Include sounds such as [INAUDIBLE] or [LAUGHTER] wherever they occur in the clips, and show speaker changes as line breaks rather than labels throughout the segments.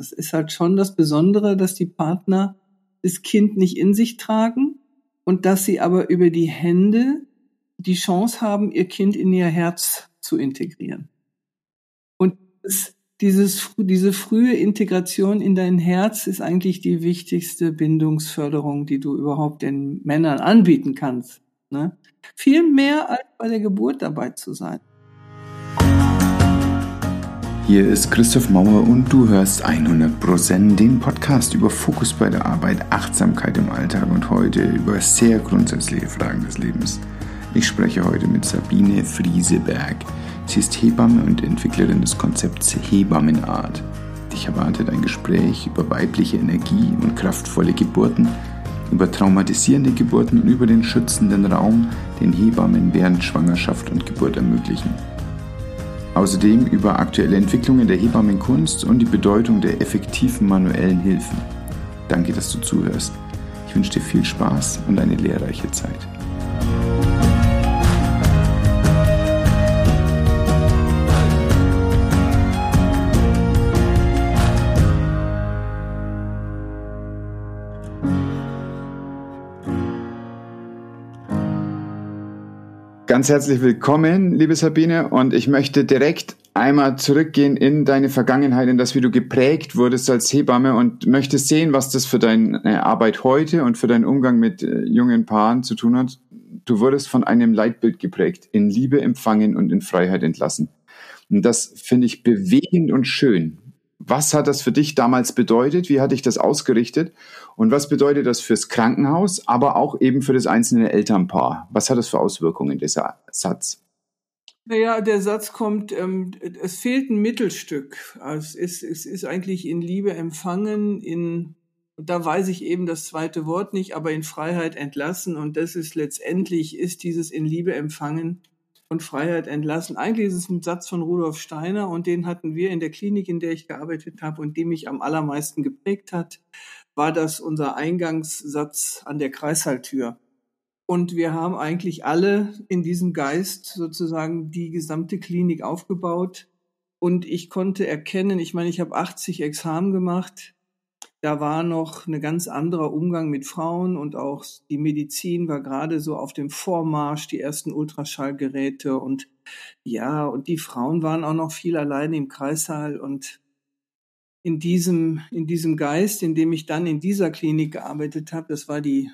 Das ist halt schon das Besondere, dass die Partner das Kind nicht in sich tragen und dass sie aber über die Hände die Chance haben, ihr Kind in ihr Herz zu integrieren. Und das, dieses, diese frühe Integration in dein Herz ist eigentlich die wichtigste Bindungsförderung, die du überhaupt den Männern anbieten kannst. Ne? Viel mehr als bei der Geburt dabei zu sein.
Hier ist Christoph Mauer und du hörst 100% den Podcast über Fokus bei der Arbeit, Achtsamkeit im Alltag und heute über sehr grundsätzliche Fragen des Lebens. Ich spreche heute mit Sabine Frieseberg. Sie ist Hebamme und Entwicklerin des Konzepts Hebammenart. Dich erwartet ein Gespräch über weibliche Energie und kraftvolle Geburten, über traumatisierende Geburten und über den schützenden Raum, den Hebammen während Schwangerschaft und Geburt ermöglichen. Außerdem über aktuelle Entwicklungen der Hebammenkunst und die Bedeutung der effektiven manuellen Hilfen. Danke, dass du zuhörst. Ich wünsche dir viel Spaß und eine lehrreiche Zeit. Ganz herzlich willkommen, liebe Sabine, und ich möchte direkt einmal zurückgehen in deine Vergangenheit, in das, wie du geprägt wurdest als Hebamme und möchte sehen, was das für deine Arbeit heute und für deinen Umgang mit äh, jungen Paaren zu tun hat. Du wurdest von einem Leitbild geprägt, in Liebe empfangen und in Freiheit entlassen. Und das finde ich bewegend und schön. Was hat das für dich damals bedeutet? Wie hat dich das ausgerichtet? Und was bedeutet das fürs Krankenhaus, aber auch eben für das einzelne Elternpaar? Was hat das für Auswirkungen, dieser Satz?
Naja, der Satz kommt, ähm, es fehlt ein Mittelstück. Also es, ist, es ist eigentlich in Liebe empfangen, in, da weiß ich eben das zweite Wort nicht, aber in Freiheit entlassen. Und das ist letztendlich, ist dieses in Liebe empfangen und Freiheit entlassen. Eigentlich ist es ein Satz von Rudolf Steiner und den hatten wir in der Klinik, in der ich gearbeitet habe und die mich am allermeisten geprägt hat, war das unser Eingangssatz an der Kreishalltür. Und wir haben eigentlich alle in diesem Geist sozusagen die gesamte Klinik aufgebaut. Und ich konnte erkennen, ich meine, ich habe 80 Examen gemacht da war noch ein ganz anderer Umgang mit Frauen und auch die Medizin war gerade so auf dem Vormarsch, die ersten Ultraschallgeräte und ja, und die Frauen waren auch noch viel alleine im Kreissaal und in diesem, in diesem Geist, in dem ich dann in dieser Klinik gearbeitet habe, das war die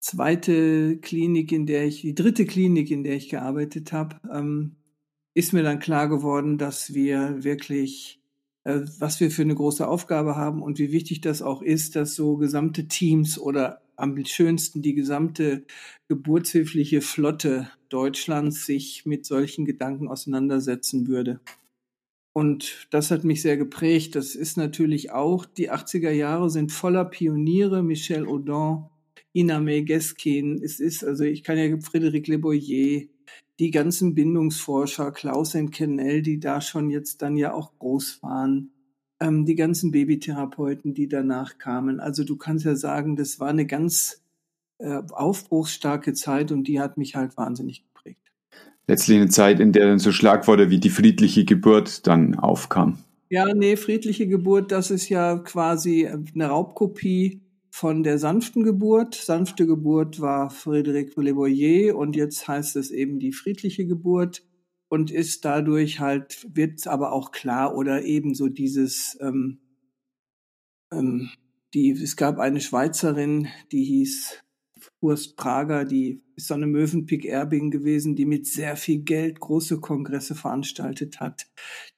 zweite Klinik, in der ich, die dritte Klinik, in der ich gearbeitet habe, ähm, ist mir dann klar geworden, dass wir wirklich äh, was wir für eine große Aufgabe haben und wie wichtig das auch ist, dass so gesamte Teams oder am schönsten die gesamte geburtshilfliche Flotte Deutschlands sich mit solchen Gedanken auseinandersetzen würde. Und das hat mich sehr geprägt. Das ist natürlich auch, die 80er Jahre sind voller Pioniere, Michel Audin, Ina May Geskin, es ist, also ich kann ja Frédéric Le Boyer, die ganzen Bindungsforscher, Klaus und Kennel, die da schon jetzt dann ja auch groß waren, ähm, die ganzen Babytherapeuten, die danach kamen. Also du kannst ja sagen, das war eine ganz äh, aufbruchsstarke Zeit und die hat mich halt wahnsinnig geprägt.
Letztlich eine Zeit, in der dann so Schlagworte wie die friedliche Geburt dann aufkam.
Ja, nee, friedliche Geburt, das ist ja quasi eine Raubkopie von der sanften Geburt. Sanfte Geburt war Frédéric Le Boyer und jetzt heißt es eben die friedliche Geburt und ist dadurch halt, wird aber auch klar oder ebenso dieses, ähm, ähm, die, es gab eine Schweizerin, die hieß Urs Prager, die ist so eine Mövenpick Erbing gewesen, die mit sehr viel Geld große Kongresse veranstaltet hat,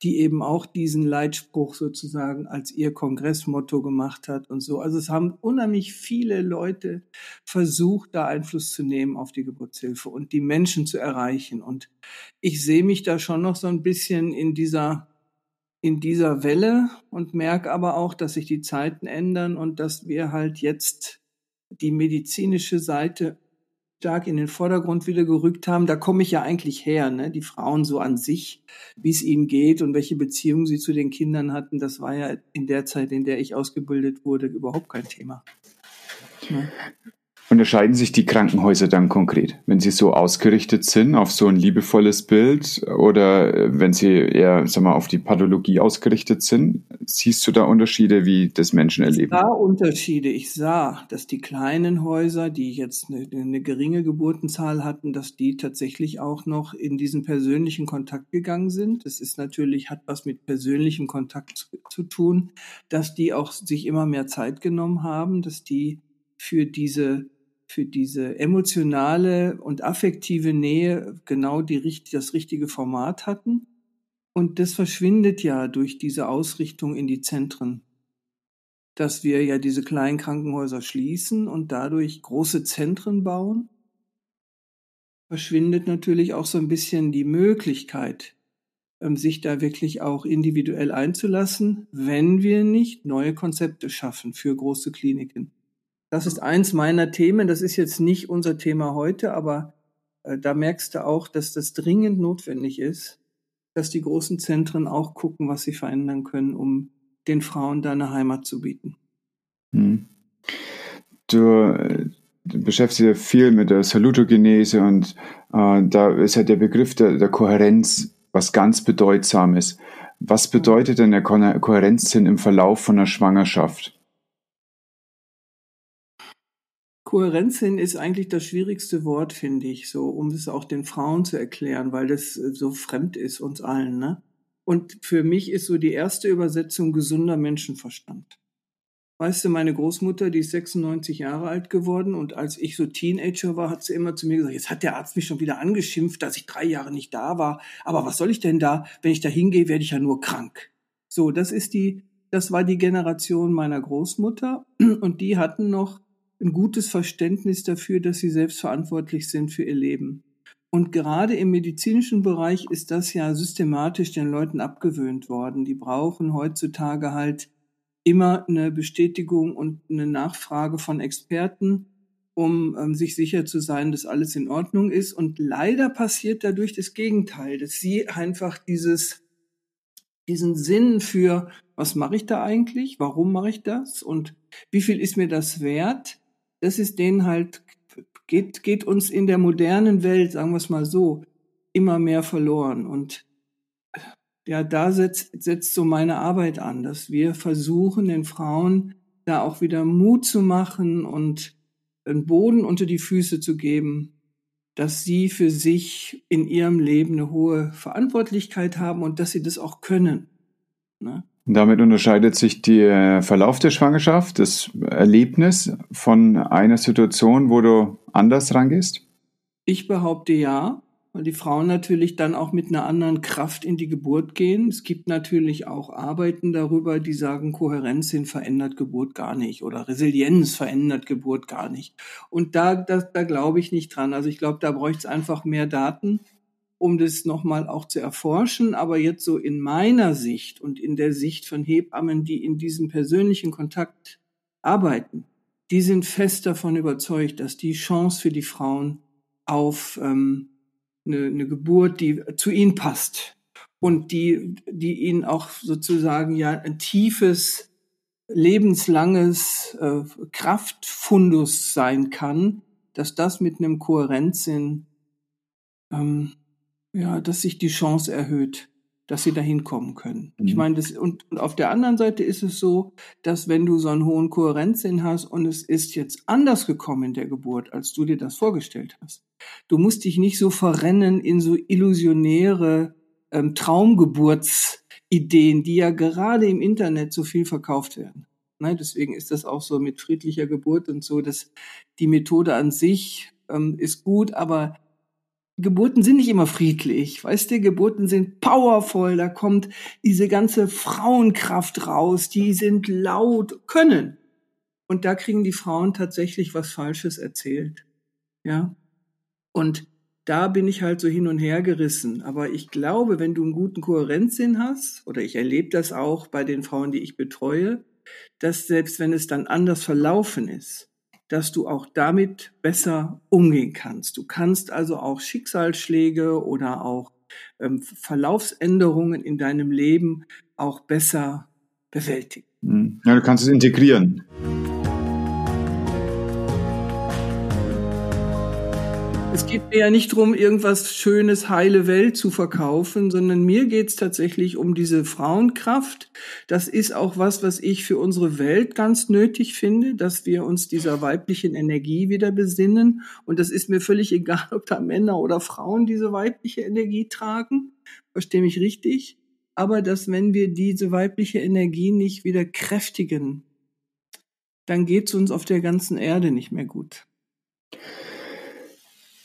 die eben auch diesen Leitspruch sozusagen als ihr Kongressmotto gemacht hat und so. Also es haben unheimlich viele Leute versucht, da Einfluss zu nehmen auf die Geburtshilfe und die Menschen zu erreichen. Und ich sehe mich da schon noch so ein bisschen in dieser in dieser Welle und merke aber auch, dass sich die Zeiten ändern und dass wir halt jetzt die medizinische Seite stark in den Vordergrund wieder gerückt haben. Da komme ich ja eigentlich her, ne? Die Frauen so an sich, wie es ihnen geht und welche Beziehungen sie zu den Kindern hatten, das war ja in der Zeit, in der ich ausgebildet wurde, überhaupt kein Thema.
Ne? Unterscheiden sich die Krankenhäuser dann konkret, wenn sie so ausgerichtet sind auf so ein liebevolles Bild oder äh, wenn sie eher, sag mal, auf die Pathologie ausgerichtet sind? Siehst du da Unterschiede, wie das Menschen erleben?
Ich sah Unterschiede. Ich sah, dass die kleinen Häuser, die jetzt eine, eine geringe Geburtenzahl hatten, dass die tatsächlich auch noch in diesen persönlichen Kontakt gegangen sind. Das ist natürlich, hat was mit persönlichem Kontakt zu, zu tun, dass die auch sich immer mehr Zeit genommen haben, dass die für diese für diese emotionale und affektive Nähe genau die, das richtige Format hatten. Und das verschwindet ja durch diese Ausrichtung in die Zentren, dass wir ja diese kleinen Krankenhäuser schließen und dadurch große Zentren bauen. Verschwindet natürlich auch so ein bisschen die Möglichkeit, ähm, sich da wirklich auch individuell einzulassen, wenn wir nicht neue Konzepte schaffen für große Kliniken. Das ist eins meiner Themen. Das ist jetzt nicht unser Thema heute, aber äh, da merkst du auch, dass das dringend notwendig ist, dass die großen Zentren auch gucken, was sie verändern können, um den Frauen da eine Heimat zu bieten. Hm.
Du, äh, du beschäftigst dich viel mit der Salutogenese und äh, da ist ja der Begriff der, der Kohärenz was ganz Bedeutsames. Was bedeutet denn der Kohärenzsinn im Verlauf von einer Schwangerschaft?
Kohärenzsinn ist eigentlich das schwierigste Wort, finde ich, so, um es auch den Frauen zu erklären, weil das äh, so fremd ist uns allen, ne? Und für mich ist so die erste Übersetzung gesunder Menschenverstand. Weißt du, meine Großmutter, die ist 96 Jahre alt geworden und als ich so Teenager war, hat sie immer zu mir gesagt, jetzt hat der Arzt mich schon wieder angeschimpft, dass ich drei Jahre nicht da war. Aber was soll ich denn da? Wenn ich da hingehe, werde ich ja nur krank. So, das ist die, das war die Generation meiner Großmutter und die hatten noch ein gutes Verständnis dafür, dass sie selbst verantwortlich sind für ihr Leben. Und gerade im medizinischen Bereich ist das ja systematisch den Leuten abgewöhnt worden. Die brauchen heutzutage halt immer eine Bestätigung und eine Nachfrage von Experten, um ähm, sich sicher zu sein, dass alles in Ordnung ist. Und leider passiert dadurch das Gegenteil, dass sie einfach dieses, diesen Sinn für, was mache ich da eigentlich? Warum mache ich das? Und wie viel ist mir das wert? Das ist denen halt, geht, geht uns in der modernen Welt, sagen wir es mal so, immer mehr verloren. Und ja, da setzt, setzt so meine Arbeit an, dass wir versuchen, den Frauen da auch wieder Mut zu machen und einen Boden unter die Füße zu geben, dass sie für sich in ihrem Leben eine hohe Verantwortlichkeit haben und dass sie das auch können.
Ne? Damit unterscheidet sich der Verlauf der Schwangerschaft, das Erlebnis von einer Situation, wo du anders rangehst?
Ich behaupte ja, weil die Frauen natürlich dann auch mit einer anderen Kraft in die Geburt gehen. Es gibt natürlich auch Arbeiten darüber, die sagen, Kohärenz hin verändert Geburt gar nicht oder Resilienz verändert Geburt gar nicht. Und da, da, da glaube ich nicht dran. Also ich glaube, da bräuchte es einfach mehr Daten um das nochmal auch zu erforschen. Aber jetzt so in meiner Sicht und in der Sicht von Hebammen, die in diesem persönlichen Kontakt arbeiten, die sind fest davon überzeugt, dass die Chance für die Frauen auf ähm, eine, eine Geburt, die zu ihnen passt und die, die ihnen auch sozusagen ja ein tiefes, lebenslanges äh, Kraftfundus sein kann, dass das mit einem Kohärenzsinn ähm, ja, dass sich die Chance erhöht, dass sie dahin kommen können. Mhm. Ich meine, das, und, und auf der anderen Seite ist es so, dass wenn du so einen hohen Kohärenzsinn hast und es ist jetzt anders gekommen in der Geburt, als du dir das vorgestellt hast, du musst dich nicht so verrennen in so illusionäre ähm, Traumgeburtsideen, die ja gerade im Internet so viel verkauft werden. Ne, deswegen ist das auch so mit friedlicher Geburt und so, dass die Methode an sich ähm, ist gut, aber Geburten sind nicht immer friedlich. Weißt du, Geburten sind powerful, da kommt diese ganze Frauenkraft raus, die sind laut, können. Und da kriegen die Frauen tatsächlich was Falsches erzählt. Ja. Und da bin ich halt so hin und her gerissen. Aber ich glaube, wenn du einen guten Kohärenzsinn hast, oder ich erlebe das auch bei den Frauen, die ich betreue, dass selbst wenn es dann anders verlaufen ist, dass du auch damit besser umgehen kannst. Du kannst also auch Schicksalsschläge oder auch ähm, Verlaufsänderungen in deinem Leben auch besser bewältigen.
Hm. Ja, du kannst es integrieren.
Es geht mir ja nicht darum, irgendwas Schönes, heile Welt zu verkaufen, sondern mir geht es tatsächlich um diese Frauenkraft. Das ist auch was, was ich für unsere Welt ganz nötig finde, dass wir uns dieser weiblichen Energie wieder besinnen. Und das ist mir völlig [LAUGHS] egal, ob da Männer oder Frauen diese weibliche Energie tragen. Verstehe mich richtig. Aber dass wenn wir diese weibliche Energie nicht wieder kräftigen, dann geht es uns auf der ganzen Erde nicht mehr gut.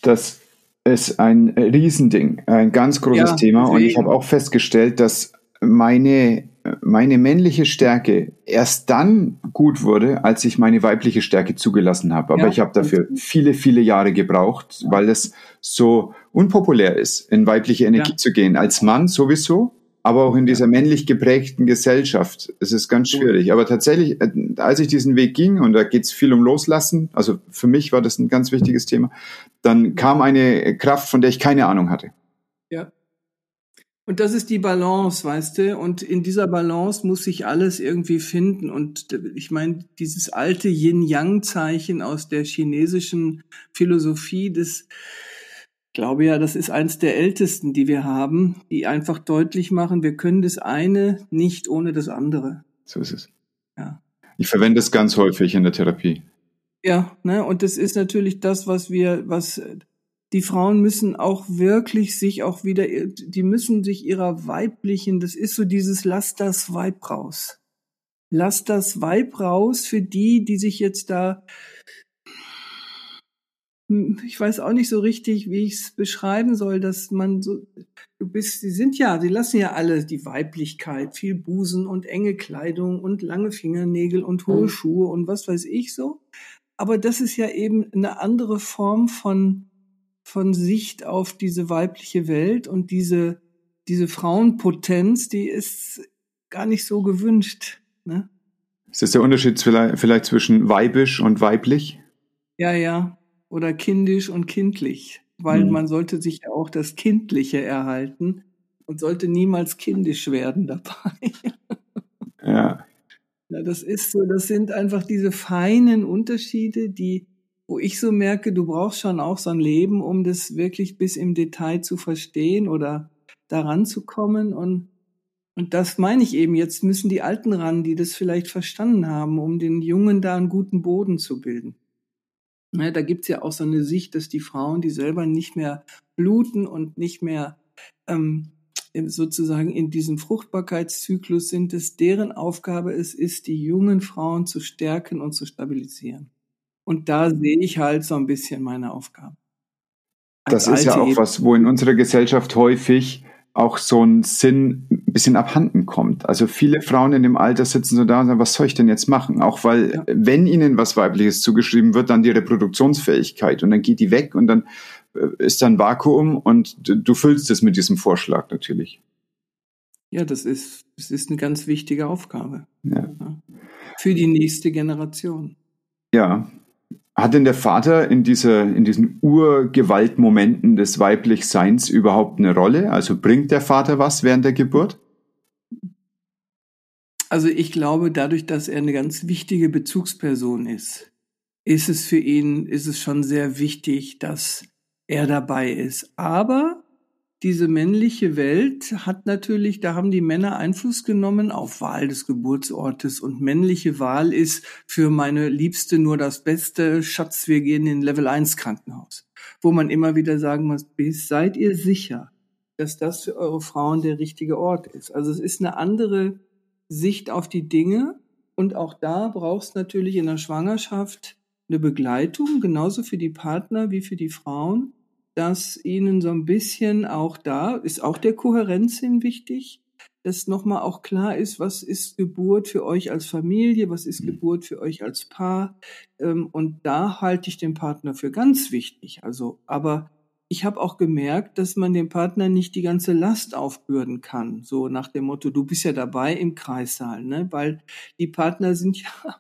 Das ist ein Riesending, ein ganz großes ja, Thema. Und ich habe auch festgestellt, dass meine, meine männliche Stärke erst dann gut wurde, als ich meine weibliche Stärke zugelassen habe. Aber ja, ich habe dafür viele, viele Jahre gebraucht, weil es so unpopulär ist, in weibliche Energie ja. zu gehen. Als Mann sowieso, aber auch in dieser männlich geprägten Gesellschaft. Es ist ganz schwierig. Aber tatsächlich, äh, als ich diesen Weg ging, und da geht es viel um Loslassen, also für mich war das ein ganz wichtiges Thema, dann kam eine Kraft, von der ich keine Ahnung hatte.
Ja. Und das ist die Balance, weißt du? Und in dieser Balance muss sich alles irgendwie finden. Und ich meine, dieses alte Yin-Yang-Zeichen aus der chinesischen Philosophie, das, glaube ja, das ist eins der ältesten, die wir haben, die einfach deutlich machen, wir können das eine nicht ohne das andere.
So ist es. Ja. Ich verwende es ganz häufig in der Therapie.
Ja, ne, und das ist natürlich das, was wir, was die Frauen müssen auch wirklich sich auch wieder, die müssen sich ihrer weiblichen, das ist so dieses Lass das Weib raus. Lass das Weib raus für die, die sich jetzt da ich weiß auch nicht so richtig, wie ich es beschreiben soll, dass man so, du bist, sie sind ja, sie lassen ja alle die Weiblichkeit, viel Busen und enge Kleidung und lange Fingernägel und hohe mhm. Schuhe und was weiß ich so. Aber das ist ja eben eine andere Form von, von Sicht auf diese weibliche Welt und diese, diese Frauenpotenz, die ist gar nicht so gewünscht. Ne?
Ist das der Unterschied vielleicht, vielleicht zwischen weibisch und weiblich?
Ja, ja oder kindisch und kindlich, weil mhm. man sollte sich ja auch das Kindliche erhalten und sollte niemals kindisch werden dabei. [LAUGHS]
ja.
Ja, das ist so, das sind einfach diese feinen Unterschiede, die, wo ich so merke, du brauchst schon auch so ein Leben, um das wirklich bis im Detail zu verstehen oder daran zu kommen und und das meine ich eben, jetzt müssen die Alten ran, die das vielleicht verstanden haben, um den Jungen da einen guten Boden zu bilden. Ne, da gibt's ja auch so eine Sicht, dass die Frauen, die selber nicht mehr bluten und nicht mehr ähm, sozusagen in diesem Fruchtbarkeitszyklus sind, dass deren Aufgabe es ist, die jungen Frauen zu stärken und zu stabilisieren. Und da sehe ich halt so ein bisschen meine Aufgabe.
das ist ja auch was, wo in unserer Gesellschaft häufig auch so ein Sinn ein bisschen abhanden kommt. Also viele Frauen in dem Alter sitzen so da und sagen, was soll ich denn jetzt machen? Auch weil, ja. wenn ihnen was Weibliches zugeschrieben wird, dann die Reproduktionsfähigkeit und dann geht die weg und dann äh, ist dann Vakuum und du füllst es mit diesem Vorschlag natürlich.
Ja, das ist, das ist eine ganz wichtige Aufgabe. Ja. Für die nächste Generation.
Ja, hat denn der Vater in, dieser, in diesen Urgewaltmomenten des Weiblichseins überhaupt eine Rolle? Also bringt der Vater was während der Geburt?
Also ich glaube, dadurch, dass er eine ganz wichtige Bezugsperson ist, ist es für ihn, ist es schon sehr wichtig, dass er dabei ist. Aber diese männliche Welt hat natürlich, da haben die Männer Einfluss genommen auf Wahl des Geburtsortes und männliche Wahl ist für meine Liebste nur das Beste. Schatz, wir gehen in Level 1 Krankenhaus. Wo man immer wieder sagen muss, seid ihr sicher, dass das für eure Frauen der richtige Ort ist? Also es ist eine andere Sicht auf die Dinge und auch da brauchst natürlich in der Schwangerschaft eine Begleitung, genauso für die Partner wie für die Frauen dass ihnen so ein bisschen auch da, ist auch der Kohärenzsinn wichtig, dass nochmal auch klar ist, was ist Geburt für euch als Familie, was ist mhm. Geburt für euch als Paar. Ähm, und da halte ich den Partner für ganz wichtig. Also, aber ich habe auch gemerkt, dass man dem Partner nicht die ganze Last aufbürden kann. So nach dem Motto, du bist ja dabei im Kreissaal, ne? Weil die Partner sind [LAUGHS] ja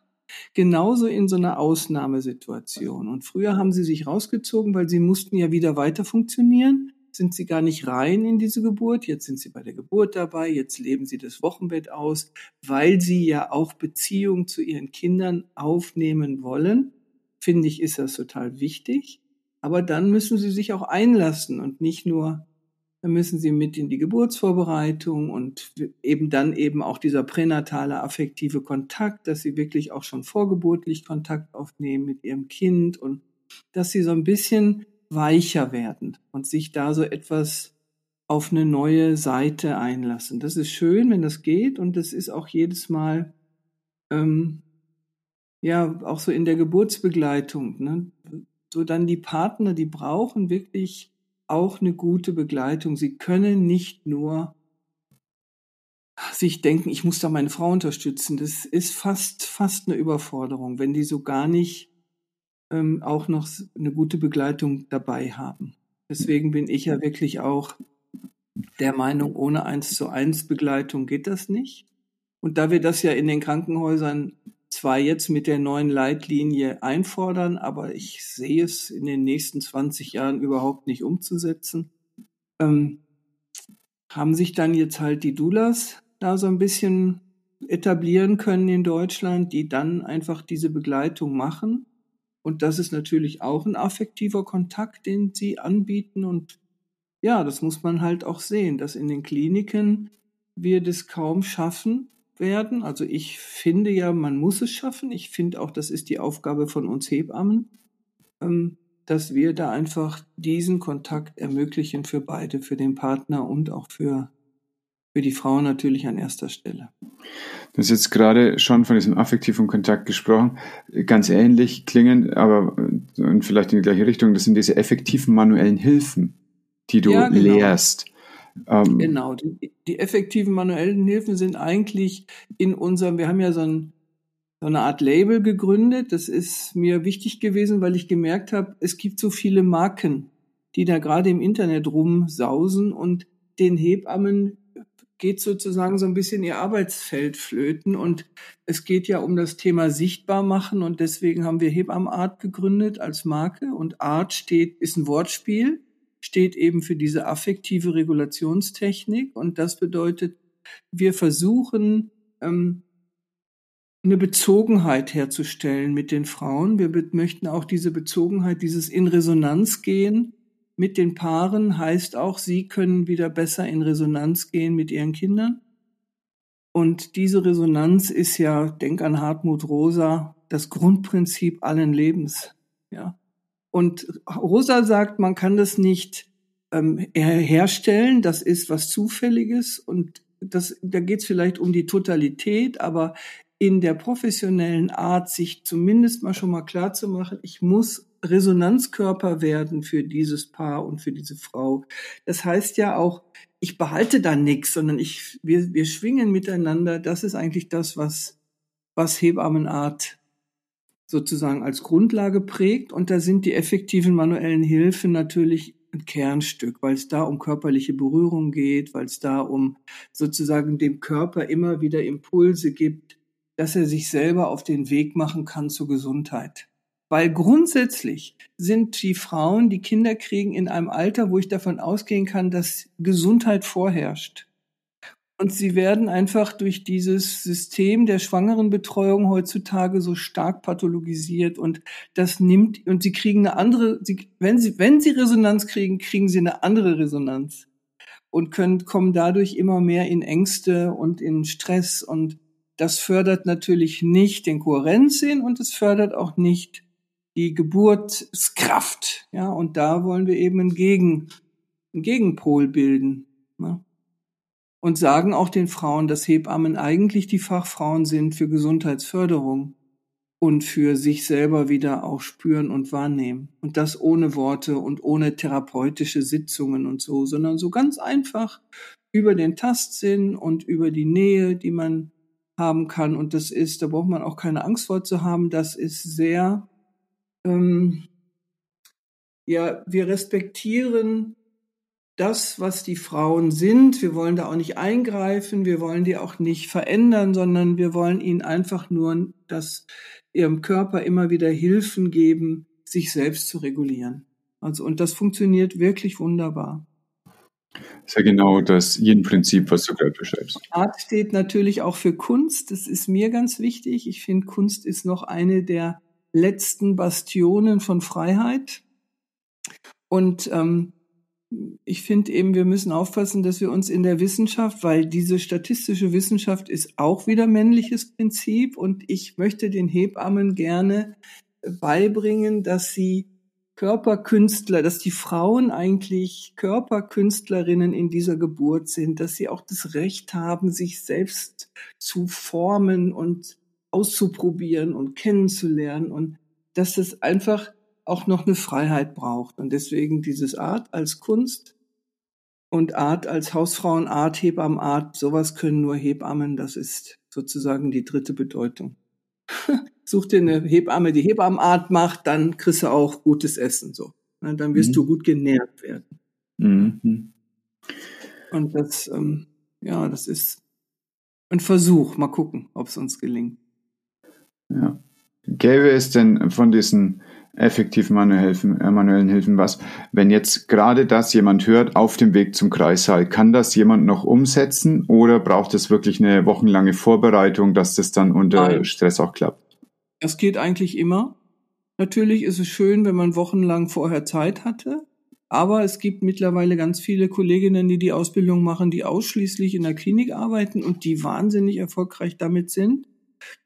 genauso in so einer Ausnahmesituation. Und früher haben sie sich rausgezogen, weil sie mussten ja wieder weiter funktionieren. Sind sie gar nicht rein in diese Geburt. Jetzt sind sie bei der Geburt dabei. Jetzt leben sie das Wochenbett aus, weil sie ja auch Beziehung zu ihren Kindern aufnehmen wollen. Finde ich, ist das total wichtig. Aber dann müssen sie sich auch einlassen und nicht nur, dann müssen sie mit in die Geburtsvorbereitung und eben dann eben auch dieser pränatale affektive Kontakt, dass sie wirklich auch schon vorgeburtlich Kontakt aufnehmen mit ihrem Kind und dass sie so ein bisschen weicher werden und sich da so etwas auf eine neue Seite einlassen. Das ist schön, wenn das geht und das ist auch jedes Mal ähm, ja auch so in der Geburtsbegleitung. Ne? So dann die Partner, die brauchen wirklich auch eine gute Begleitung. Sie können nicht nur sich denken, ich muss da meine Frau unterstützen. Das ist fast fast eine Überforderung, wenn die so gar nicht ähm, auch noch eine gute Begleitung dabei haben. Deswegen bin ich ja wirklich auch der Meinung, ohne eins zu eins Begleitung geht das nicht. Und da wir das ja in den Krankenhäusern zwar jetzt mit der neuen Leitlinie einfordern, aber ich sehe es in den nächsten 20 Jahren überhaupt nicht umzusetzen, ähm, haben sich dann jetzt halt die Doulas da so ein bisschen etablieren können in Deutschland, die dann einfach diese Begleitung machen. Und das ist natürlich auch ein affektiver Kontakt, den sie anbieten und ja, das muss man halt auch sehen, dass in den Kliniken wir das kaum schaffen werden. Also ich finde ja, man muss es schaffen. Ich finde auch, das ist die Aufgabe von uns Hebammen, ähm, dass wir da einfach diesen Kontakt ermöglichen für beide, für den Partner und auch für, für die Frau natürlich an erster Stelle.
Du hast jetzt gerade schon von diesem affektiven Kontakt gesprochen. Ganz ähnlich klingen, aber und vielleicht in die gleiche Richtung, das sind diese effektiven manuellen Hilfen die du ja, genau. lehrst.
Ähm, genau, die, die, effektiven manuellen Hilfen sind eigentlich in unserem, wir haben ja so, ein, so eine Art Label gegründet. Das ist mir wichtig gewesen, weil ich gemerkt habe, es gibt so viele Marken, die da gerade im Internet rumsausen und den Hebammen geht sozusagen so ein bisschen ihr Arbeitsfeld flöten. Und es geht ja um das Thema sichtbar machen. Und deswegen haben wir Hebammenart gegründet als Marke. Und Art steht, ist ein Wortspiel steht eben für diese affektive Regulationstechnik. Und das bedeutet, wir versuchen, ähm, eine Bezogenheit herzustellen mit den Frauen. Wir möchten auch diese Bezogenheit, dieses in Resonanz gehen mit den Paaren, heißt auch, sie können wieder besser in Resonanz gehen mit ihren Kindern. Und diese Resonanz ist ja, denk an Hartmut Rosa, das Grundprinzip allen Lebens. Ja. Und Rosa sagt, man kann das nicht ähm, herstellen, das ist was Zufälliges und das, da geht es vielleicht um die Totalität, aber in der professionellen Art, sich zumindest mal schon mal klar zu machen, ich muss Resonanzkörper werden für dieses Paar und für diese Frau. Das heißt ja auch, ich behalte da nichts, sondern ich, wir, wir schwingen miteinander. Das ist eigentlich das, was, was Hebammenart sozusagen als Grundlage prägt. Und da sind die effektiven manuellen Hilfen natürlich ein Kernstück, weil es da um körperliche Berührung geht, weil es da um sozusagen dem Körper immer wieder Impulse gibt, dass er sich selber auf den Weg machen kann zur Gesundheit. Weil grundsätzlich sind die Frauen, die Kinder kriegen, in einem Alter, wo ich davon ausgehen kann, dass Gesundheit vorherrscht. Und sie werden einfach durch dieses System der Schwangerenbetreuung heutzutage so stark pathologisiert und das nimmt, und sie kriegen eine andere, sie, wenn sie, wenn sie Resonanz kriegen, kriegen sie eine andere Resonanz und können, kommen dadurch immer mehr in Ängste und in Stress und das fördert natürlich nicht den Kohärenzsinn und es fördert auch nicht die Geburtskraft, ja, und da wollen wir eben einen, Gegen, einen Gegenpol bilden. Ne? Und sagen auch den Frauen, dass Hebammen eigentlich die Fachfrauen sind für Gesundheitsförderung und für sich selber wieder auch spüren und wahrnehmen. Und das ohne Worte und ohne therapeutische Sitzungen und so, sondern so ganz einfach über den Tastsinn und über die Nähe, die man haben kann. Und das ist, da braucht man auch keine Angst vor zu haben, das ist sehr, ähm, ja, wir respektieren das, was die Frauen sind. Wir wollen da auch nicht eingreifen, wir wollen die auch nicht verändern, sondern wir wollen ihnen einfach nur das ihrem Körper immer wieder Hilfen geben, sich selbst zu regulieren. Also, und das funktioniert wirklich wunderbar.
Das ist ja genau das Yin-Prinzip, was du gerade beschreibst.
Art steht natürlich auch für Kunst. Das ist mir ganz wichtig. Ich finde, Kunst ist noch eine der letzten Bastionen von Freiheit. Und ähm, ich finde eben, wir müssen aufpassen, dass wir uns in der Wissenschaft, weil diese statistische Wissenschaft ist auch wieder männliches Prinzip und ich möchte den Hebammen gerne beibringen, dass sie Körperkünstler, dass die Frauen eigentlich Körperkünstlerinnen in dieser Geburt sind, dass sie auch das Recht haben, sich selbst zu formen und auszuprobieren und kennenzulernen und dass es einfach auch noch eine Freiheit braucht. Und deswegen dieses Art als Kunst und Art als Hausfrauenart, Hebammenart, sowas können nur Hebammen. Das ist sozusagen die dritte Bedeutung. [LAUGHS] Such dir eine Hebamme, die Hebammenart macht, dann kriegst du auch gutes Essen, so. Dann wirst mhm. du gut genährt werden. Mhm. Und das, ähm, ja, das ist ein Versuch. Mal gucken, ob es uns gelingt.
Ja. Gäbe es denn von diesen effektiven manuellen, äh, manuellen Hilfen was. Wenn jetzt gerade das jemand hört auf dem Weg zum Kreissaal, kann das jemand noch umsetzen oder braucht es wirklich eine wochenlange Vorbereitung, dass das dann unter Nein. Stress auch klappt?
Es geht eigentlich immer. Natürlich ist es schön, wenn man wochenlang vorher Zeit hatte. Aber es gibt mittlerweile ganz viele Kolleginnen, die die Ausbildung machen, die ausschließlich in der Klinik arbeiten und die wahnsinnig erfolgreich damit sind.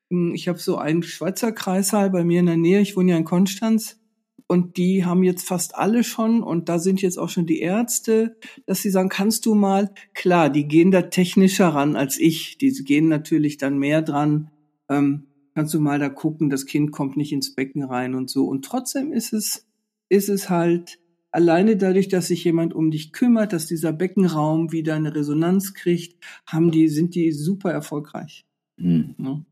Hm, ich habe so einen Schweizer Kreissaal bei mir in der Nähe. Ich wohne ja in Konstanz. Und die haben jetzt fast alle schon, und da sind jetzt auch schon die Ärzte, dass sie sagen, kannst du mal, klar, die gehen da technischer ran als ich. Die gehen natürlich dann mehr dran. Ähm, kannst du mal da gucken, das Kind kommt nicht ins Becken rein und so. Und trotzdem ist es, ist es halt alleine dadurch, dass sich jemand um dich kümmert, dass dieser Beckenraum wieder eine Resonanz kriegt, haben die, sind die super erfolgreich. Mhm. Ja.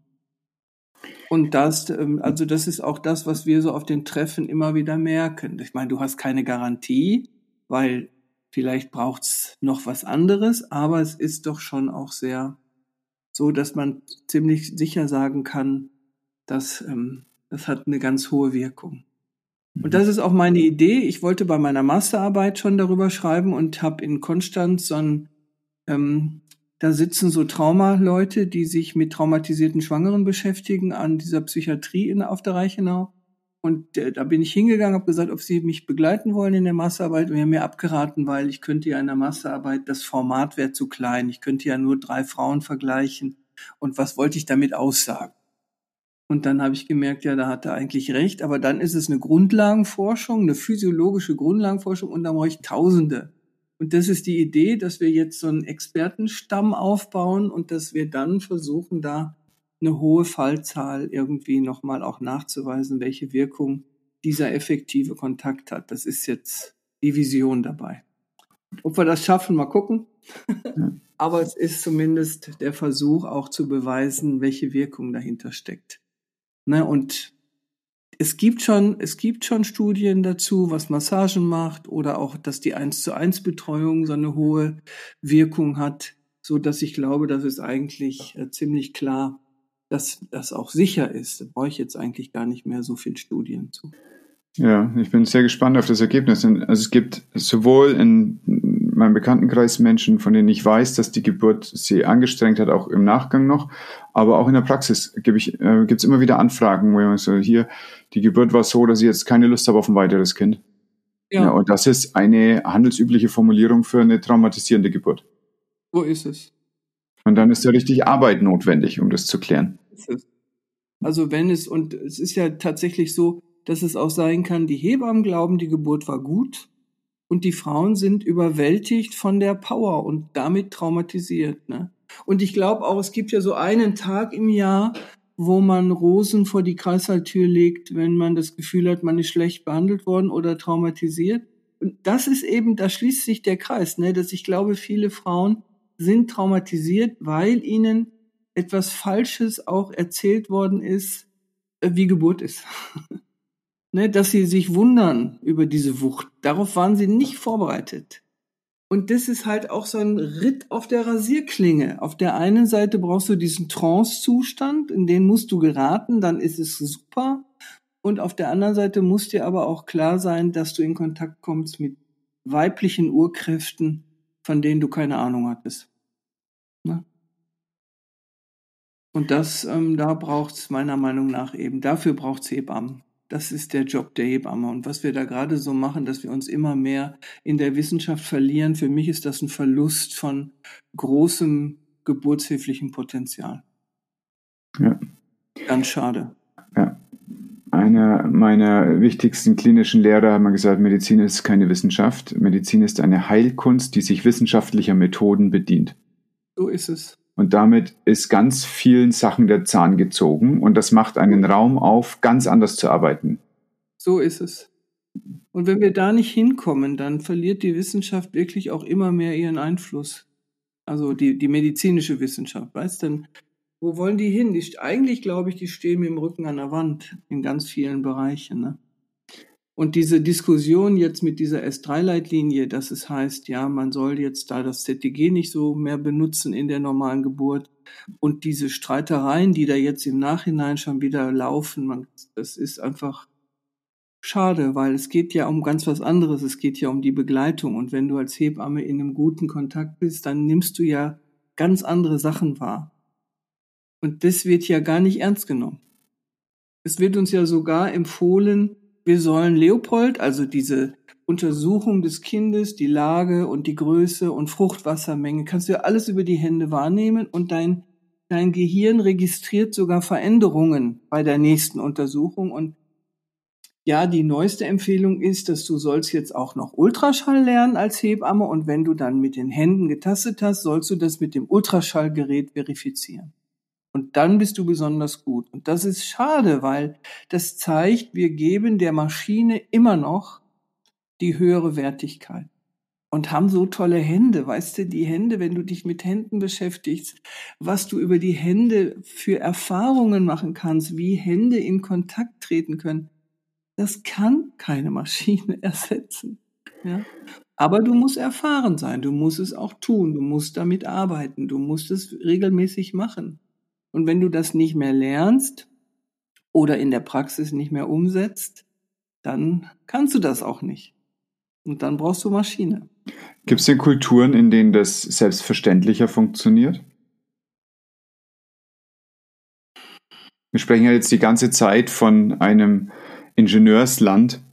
Und das, ähm, also das ist auch das, was wir so auf den Treffen immer wieder merken. Ich meine, du hast keine Garantie, weil vielleicht braucht's noch was anderes, aber es ist doch schon auch sehr so, dass man ziemlich sicher sagen kann, dass ähm, das hat eine ganz hohe Wirkung. Und das ist auch meine Idee. Ich wollte bei meiner Masterarbeit schon darüber schreiben und habe in Konstanz so ein ähm, da sitzen so Traumaleute, die sich mit traumatisierten Schwangeren beschäftigen an dieser Psychiatrie in, auf der Reichenau. Und äh, da bin ich hingegangen, habe gesagt, ob sie mich begleiten wollen in der Masterarbeit. Und wir haben mir abgeraten, weil ich könnte ja in der Masterarbeit, das Format wäre zu klein. Ich könnte ja nur drei Frauen vergleichen. Und was wollte ich damit aussagen? Und dann habe ich gemerkt, ja, da hat er eigentlich recht. Aber dann ist es eine Grundlagenforschung, eine physiologische Grundlagenforschung und da brauche ich Tausende und das ist die Idee, dass wir jetzt so einen Expertenstamm aufbauen und dass wir dann versuchen, da eine hohe Fallzahl irgendwie nochmal auch nachzuweisen, welche Wirkung dieser effektive Kontakt hat. Das ist jetzt die Vision dabei. Ob wir das schaffen, mal gucken. [LAUGHS] Aber es ist zumindest der Versuch, auch zu beweisen, welche Wirkung dahinter steckt. Ne, und es gibt schon, es gibt schon Studien dazu, was Massagen macht oder auch, dass die 1 zu 1 Betreuung so eine hohe Wirkung hat, so dass ich glaube, dass es eigentlich äh, ziemlich klar, dass das auch sicher ist. Da brauche ich jetzt eigentlich gar nicht mehr so viel Studien zu.
Ja, ich bin sehr gespannt auf das Ergebnis. Also es gibt sowohl in meinem Bekanntenkreis Menschen, von denen ich weiß, dass die Geburt sie angestrengt hat, auch im Nachgang noch. Aber auch in der Praxis gebe ich, äh, gibt es immer wieder Anfragen, wo ich so, hier, die Geburt war so, dass ich jetzt keine Lust habe auf ein weiteres Kind. Ja. ja. Und das ist eine handelsübliche Formulierung für eine traumatisierende Geburt.
Wo ist es?
Und dann ist ja richtig Arbeit notwendig, um das zu klären.
Also wenn es, und es ist ja tatsächlich so, dass es auch sein kann, die Hebammen glauben, die Geburt war gut und die Frauen sind überwältigt von der Power und damit traumatisiert. Ne? Und ich glaube auch, es gibt ja so einen Tag im Jahr, wo man Rosen vor die Kreissaaltür legt, wenn man das Gefühl hat, man ist schlecht behandelt worden oder traumatisiert. Und das ist eben, da schließt sich der Kreis, ne, dass ich glaube, viele Frauen sind traumatisiert, weil ihnen etwas Falsches auch erzählt worden ist, äh, wie Geburt ist. [LAUGHS] ne, dass sie sich wundern über diese Wucht. Darauf waren sie nicht vorbereitet. Und das ist halt auch so ein Ritt auf der Rasierklinge. Auf der einen Seite brauchst du diesen Trance-Zustand, in den musst du geraten, dann ist es super. Und auf der anderen Seite muss dir aber auch klar sein, dass du in Kontakt kommst mit weiblichen Urkräften, von denen du keine Ahnung hattest. Ne? Und das, ähm, da braucht's meiner Meinung nach eben, dafür braucht's Hebammen. Das ist der Job der Hebamme. Und was wir da gerade so machen, dass wir uns immer mehr in der Wissenschaft verlieren, für mich ist das ein Verlust von großem geburtshilflichen Potenzial. Ja. Ganz schade.
Ja. Einer meiner wichtigsten klinischen Lehrer hat mal gesagt, Medizin ist keine Wissenschaft. Medizin ist eine Heilkunst, die sich wissenschaftlicher Methoden bedient.
So ist es.
Und damit ist ganz vielen Sachen der Zahn gezogen und das macht einen Raum auf, ganz anders zu arbeiten.
So ist es. Und wenn wir da nicht hinkommen, dann verliert die Wissenschaft wirklich auch immer mehr ihren Einfluss. Also die, die medizinische Wissenschaft, weißt du? Wo wollen die hin? Die, eigentlich glaube ich, die stehen mit dem Rücken an der Wand in ganz vielen Bereichen. Ne? Und diese Diskussion jetzt mit dieser S3-Leitlinie, dass es heißt, ja, man soll jetzt da das ZTG nicht so mehr benutzen in der normalen Geburt und diese Streitereien, die da jetzt im Nachhinein schon wieder laufen, man, das ist einfach schade, weil es geht ja um ganz was anderes. Es geht ja um die Begleitung. Und wenn du als Hebamme in einem guten Kontakt bist, dann nimmst du ja ganz andere Sachen wahr. Und das wird ja gar nicht ernst genommen. Es wird uns ja sogar empfohlen, wir sollen Leopold, also diese Untersuchung des Kindes, die Lage und die Größe und Fruchtwassermenge, kannst du ja alles über die Hände wahrnehmen und dein, dein Gehirn registriert sogar Veränderungen bei der nächsten Untersuchung und ja, die neueste Empfehlung ist, dass du sollst jetzt auch noch Ultraschall lernen als Hebamme und wenn du dann mit den Händen getastet hast, sollst du das mit dem Ultraschallgerät verifizieren. Und dann bist du besonders gut. Und das ist schade, weil das zeigt, wir geben der Maschine immer noch die höhere Wertigkeit. Und haben so tolle Hände, weißt du, die Hände, wenn du dich mit Händen beschäftigst, was du über die Hände für Erfahrungen machen kannst, wie Hände in Kontakt treten können, das kann keine Maschine [LAUGHS] ersetzen. Ja? Aber du musst erfahren sein, du musst es auch tun, du musst damit arbeiten, du musst es regelmäßig machen. Und wenn du das nicht mehr lernst oder in der Praxis nicht mehr umsetzt, dann kannst du das auch nicht. Und dann brauchst du Maschine.
Gibt es denn Kulturen, in denen das selbstverständlicher funktioniert? Wir sprechen ja jetzt die ganze Zeit von einem Ingenieursland,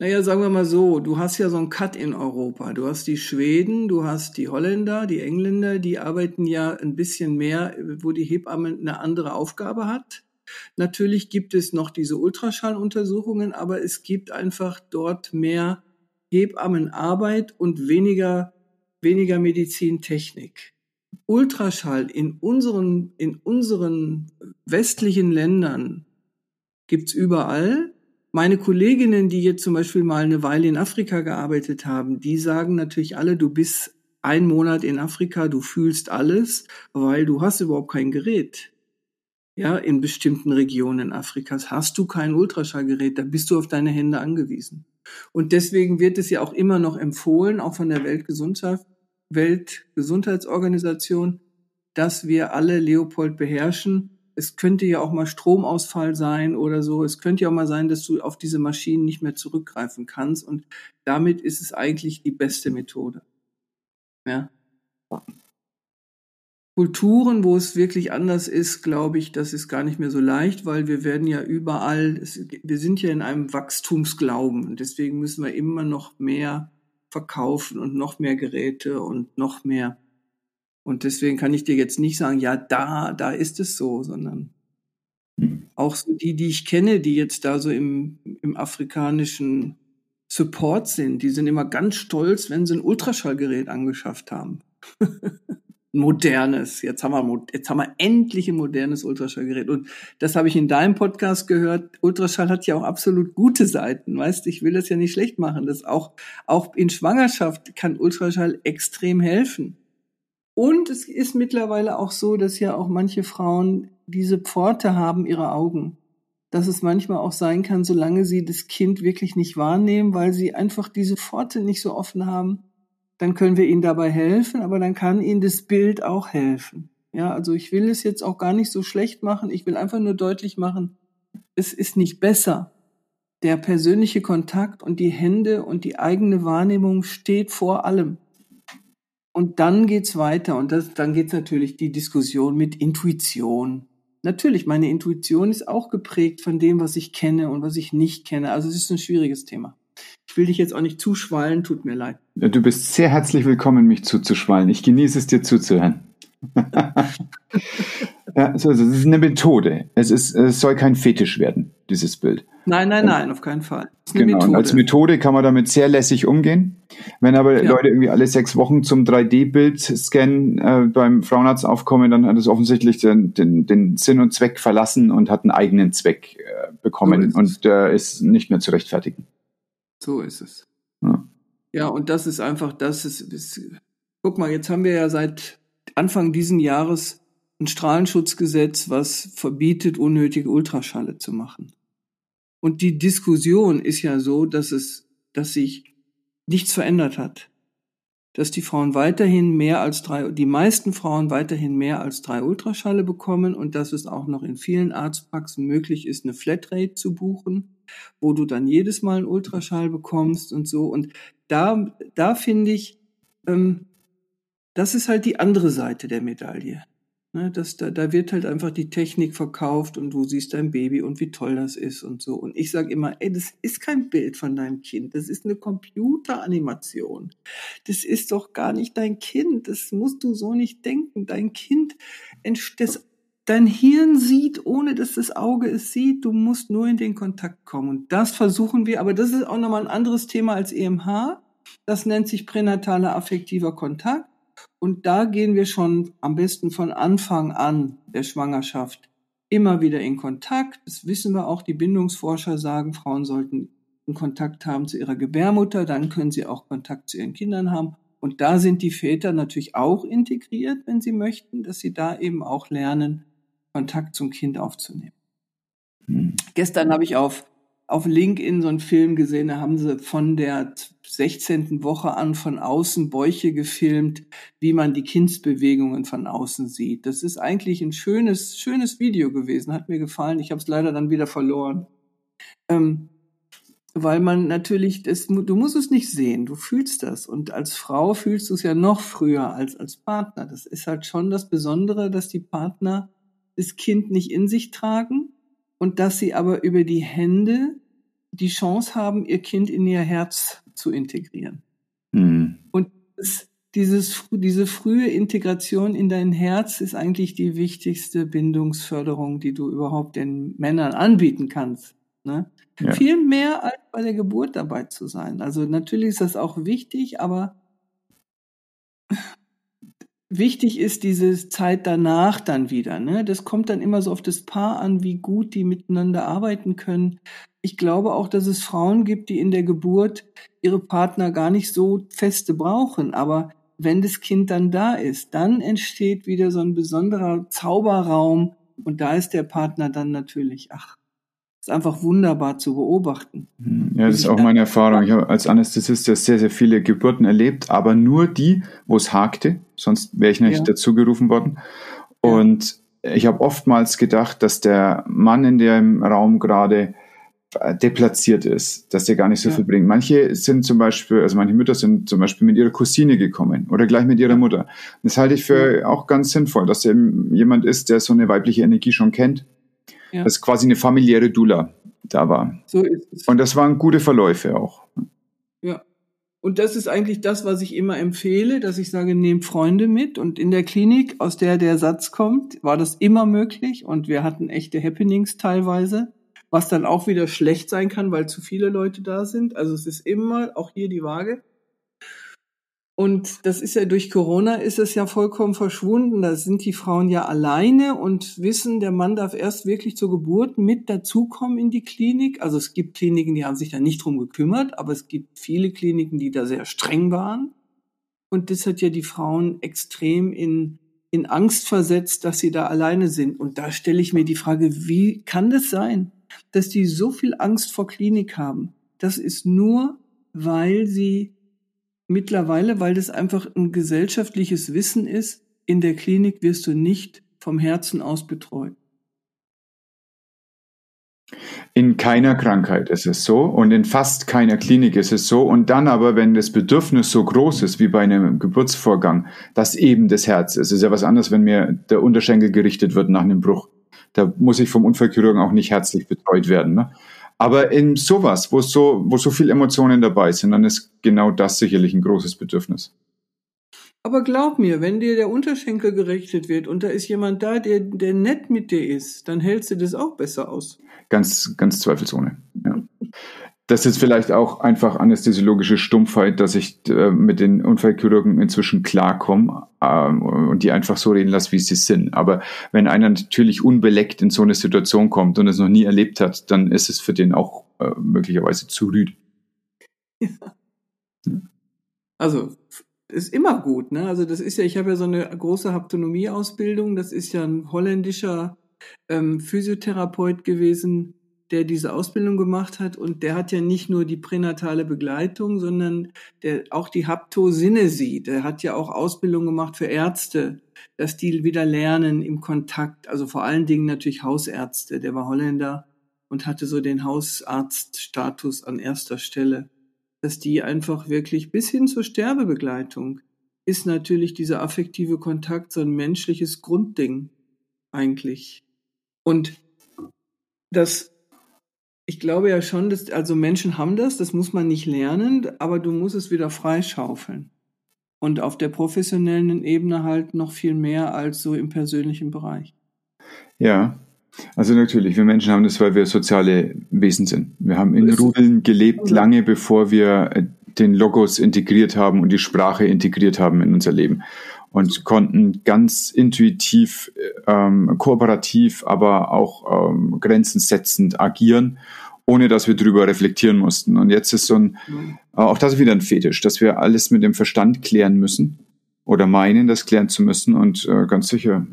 naja, sagen wir mal so, du hast ja so einen Cut in Europa. Du hast die Schweden, du hast die Holländer, die Engländer, die arbeiten ja ein bisschen mehr, wo die Hebamme eine andere Aufgabe hat. Natürlich gibt es noch diese Ultraschalluntersuchungen, aber es gibt einfach dort mehr Hebammenarbeit und weniger, weniger Medizintechnik. Ultraschall in unseren, in unseren westlichen Ländern gibt's überall. Meine Kolleginnen, die jetzt zum Beispiel mal eine Weile in Afrika gearbeitet haben, die sagen natürlich alle, du bist ein Monat in Afrika, du fühlst alles, weil du hast überhaupt kein Gerät. Ja, in bestimmten Regionen Afrikas hast du kein Ultraschallgerät, da bist du auf deine Hände angewiesen. Und deswegen wird es ja auch immer noch empfohlen, auch von der Weltgesundheit, Weltgesundheitsorganisation, dass wir alle Leopold beherrschen, es könnte ja auch mal Stromausfall sein oder so. Es könnte ja auch mal sein, dass du auf diese Maschinen nicht mehr zurückgreifen kannst. Und damit ist es eigentlich die beste Methode. Ja. Kulturen, wo es wirklich anders ist, glaube ich, das ist gar nicht mehr so leicht, weil wir werden ja überall, wir sind ja in einem Wachstumsglauben und deswegen müssen wir immer noch mehr verkaufen und noch mehr Geräte und noch mehr und deswegen kann ich dir jetzt nicht sagen, ja, da, da ist es so, sondern hm. auch so die, die ich kenne, die jetzt da so im, im afrikanischen Support sind, die sind immer ganz stolz, wenn sie ein Ultraschallgerät angeschafft haben. [LAUGHS] modernes. Jetzt haben wir, jetzt haben wir endlich ein modernes Ultraschallgerät. Und das habe ich in deinem Podcast gehört. Ultraschall hat ja auch absolut gute Seiten. Weißt, ich will das ja nicht schlecht machen. Das auch, auch in Schwangerschaft kann Ultraschall extrem helfen. Und es ist mittlerweile auch so, dass ja auch manche Frauen diese Pforte haben, ihre Augen. Dass es manchmal auch sein kann, solange sie das Kind wirklich nicht wahrnehmen, weil sie einfach diese Pforte nicht so offen haben, dann können wir ihnen dabei helfen, aber dann kann ihnen das Bild auch helfen. Ja, also ich will es jetzt auch gar nicht so schlecht machen. Ich will einfach nur deutlich machen, es ist nicht besser. Der persönliche Kontakt und die Hände und die eigene Wahrnehmung steht vor allem. Und dann geht's weiter und das, dann geht's natürlich die Diskussion mit Intuition. natürlich, meine Intuition ist auch geprägt von dem, was ich kenne und was ich nicht kenne. Also es ist ein schwieriges Thema. Ich will dich jetzt auch nicht zuschwallen, tut mir leid.
Du bist sehr herzlich willkommen, mich zuzuschwallen. Ich genieße es, dir zuzuhören. [LAUGHS] ja, so, das ist eine Methode. Es, ist, es soll kein Fetisch werden, dieses Bild.
Nein, nein, nein, auf keinen Fall.
Genau, Methode. als Methode kann man damit sehr lässig umgehen. Wenn aber ja. Leute irgendwie alle sechs Wochen zum 3D-Bild-Scan äh, beim Frauenarzt aufkommen, dann hat es offensichtlich den, den, den Sinn und Zweck verlassen und hat einen eigenen Zweck äh, bekommen so und äh, ist nicht mehr zu rechtfertigen.
So ist es. Ja, ja und das ist einfach, das ist, ist, guck mal, jetzt haben wir ja seit Anfang diesen Jahres ein Strahlenschutzgesetz, was verbietet, unnötige Ultraschalle zu machen. Und die Diskussion ist ja so, dass es, dass sich nichts verändert hat. Dass die Frauen weiterhin mehr als drei, die meisten Frauen weiterhin mehr als drei Ultraschalle bekommen und dass es auch noch in vielen Arztpraxen möglich ist, eine Flatrate zu buchen, wo du dann jedes Mal einen Ultraschall bekommst und so. Und da, da finde ich, ähm, das ist halt die andere Seite der Medaille. Ne, das, da, da wird halt einfach die Technik verkauft und du siehst dein Baby und wie toll das ist und so. Und ich sage immer, ey, das ist kein Bild von deinem Kind, das ist eine Computeranimation. Das ist doch gar nicht dein Kind, das musst du so nicht denken. Dein Kind, das, dein Hirn sieht, ohne dass das Auge es sieht, du musst nur in den Kontakt kommen. Und das versuchen wir, aber das ist auch nochmal ein anderes Thema als EMH. Das nennt sich pränataler affektiver Kontakt. Und da gehen wir schon am besten von Anfang an der Schwangerschaft immer wieder in Kontakt. Das wissen wir auch. Die Bindungsforscher sagen, Frauen sollten einen Kontakt haben zu ihrer Gebärmutter, dann können sie auch Kontakt zu ihren Kindern haben. Und da sind die Väter natürlich auch integriert, wenn sie möchten, dass sie da eben auch lernen, Kontakt zum Kind aufzunehmen. Hm. Gestern habe ich auf auf LinkedIn so einen Film gesehen, da haben sie von der 16. Woche an von außen Bäuche gefilmt, wie man die Kindsbewegungen von außen sieht. Das ist eigentlich ein schönes, schönes Video gewesen, hat mir gefallen. Ich habe es leider dann wieder verloren. Ähm, weil man natürlich, das, du musst es nicht sehen, du fühlst das. Und als Frau fühlst du es ja noch früher als als Partner. Das ist halt schon das Besondere, dass die Partner das Kind nicht in sich tragen, und dass sie aber über die Hände die Chance haben, ihr Kind in ihr Herz zu integrieren. Mhm. Und das, dieses, diese frühe Integration in dein Herz ist eigentlich die wichtigste Bindungsförderung, die du überhaupt den Männern anbieten kannst. Ne? Ja. Viel mehr als bei der Geburt dabei zu sein. Also natürlich ist das auch wichtig, aber Wichtig ist diese Zeit danach dann wieder. Ne? Das kommt dann immer so auf das Paar an, wie gut die miteinander arbeiten können. Ich glaube auch, dass es Frauen gibt, die in der Geburt ihre Partner gar nicht so feste brauchen. Aber wenn das Kind dann da ist, dann entsteht wieder so ein besonderer Zauberraum. Und da ist der Partner dann natürlich, ach, ist einfach wunderbar zu beobachten.
Ja, das ist auch meine Erfahrung. Ich habe als Anästhesist ja sehr, sehr viele Geburten erlebt, aber nur die, wo es hakte, sonst wäre ich nicht ja. dazu gerufen worden. Und ja. ich habe oftmals gedacht, dass der Mann in dem Raum gerade äh, deplatziert ist, dass der gar nicht so ja. viel bringt. Manche sind zum Beispiel, also manche Mütter sind zum Beispiel mit ihrer Cousine gekommen oder gleich mit ihrer Mutter. Das halte ich für auch ganz sinnvoll, dass eben jemand ist, der so eine weibliche Energie schon kennt ja. dass quasi eine familiäre Dula da war. So ist es. Und das waren gute Verläufe auch.
Ja. Und das ist eigentlich das, was ich immer empfehle, dass ich sage, nehmt Freunde mit. Und in der Klinik, aus der der Satz kommt, war das immer möglich. Und wir hatten echte Happenings teilweise, was dann auch wieder schlecht sein kann, weil zu viele Leute da sind. Also es ist immer auch hier die Waage. Und das ist ja durch Corona ist es ja vollkommen verschwunden. Da sind die Frauen ja alleine und wissen, der Mann darf erst wirklich zur Geburt mit dazukommen in die Klinik. Also es gibt Kliniken, die haben sich da nicht drum gekümmert, aber es gibt viele Kliniken, die da sehr streng waren. Und das hat ja die Frauen extrem in, in Angst versetzt, dass sie da alleine sind. Und da stelle ich mir die Frage, wie kann das sein, dass die so viel Angst vor Klinik haben? Das ist nur, weil sie mittlerweile, weil das einfach ein gesellschaftliches Wissen ist, in der Klinik wirst du nicht vom Herzen aus betreut.
In keiner Krankheit ist es so und in fast keiner Klinik ist es so. Und dann aber, wenn das Bedürfnis so groß ist wie bei einem Geburtsvorgang, dass eben das Herz ist. Es ist ja was anderes, wenn mir der Unterschenkel gerichtet wird nach einem Bruch. da muss ich vom Unfallchirurgen auch nicht herzlich betreut werden. Ne? Aber in sowas, wo so, wo so viel Emotionen dabei sind, dann ist genau das sicherlich ein großes Bedürfnis.
Aber glaub mir, wenn dir der Unterschenkel gerichtet wird und da ist jemand da, der, der nett mit dir ist, dann hältst du das auch besser aus.
Ganz, ganz zweifelsohne. Ja. Das ist vielleicht auch einfach anästhesiologische Stumpfheit, dass ich äh, mit den Unfallchirurgen inzwischen klarkomme ähm, und die einfach so reden lasse, wie sie sind. Aber wenn einer natürlich unbeleckt in so eine Situation kommt und es noch nie erlebt hat, dann ist es für den auch äh, möglicherweise zu rüd. Ja.
Also ist immer gut, ne? Also das ist ja, ich habe ja so eine große Haptonomie-Ausbildung. Das ist ja ein holländischer ähm, Physiotherapeut gewesen, der diese Ausbildung gemacht hat und der hat ja nicht nur die pränatale Begleitung, sondern der auch die Haptosinne sieht. Der hat ja auch Ausbildung gemacht für Ärzte, dass die wieder lernen im Kontakt, also vor allen Dingen natürlich Hausärzte. Der war Holländer und hatte so den Hausarztstatus an erster Stelle, dass die einfach wirklich bis hin zur Sterbebegleitung ist natürlich dieser affektive Kontakt so ein menschliches Grundding eigentlich. Und das ich glaube ja schon, dass, also Menschen haben das, das muss man nicht lernen, aber du musst es wieder freischaufeln. Und auf der professionellen Ebene halt noch viel mehr als so im persönlichen Bereich.
Ja, also natürlich, wir Menschen haben das, weil wir soziale Wesen sind. Wir haben in Rudeln gelebt, lange bevor wir äh, den Logos integriert haben und die Sprache integriert haben in unser Leben und konnten ganz intuitiv, ähm, kooperativ, aber auch ähm, grenzensetzend agieren, ohne dass wir drüber reflektieren mussten. Und jetzt ist so ein, mhm. auch das ist wieder ein Fetisch, dass wir alles mit dem Verstand klären müssen oder meinen, das klären zu müssen und äh, ganz sicher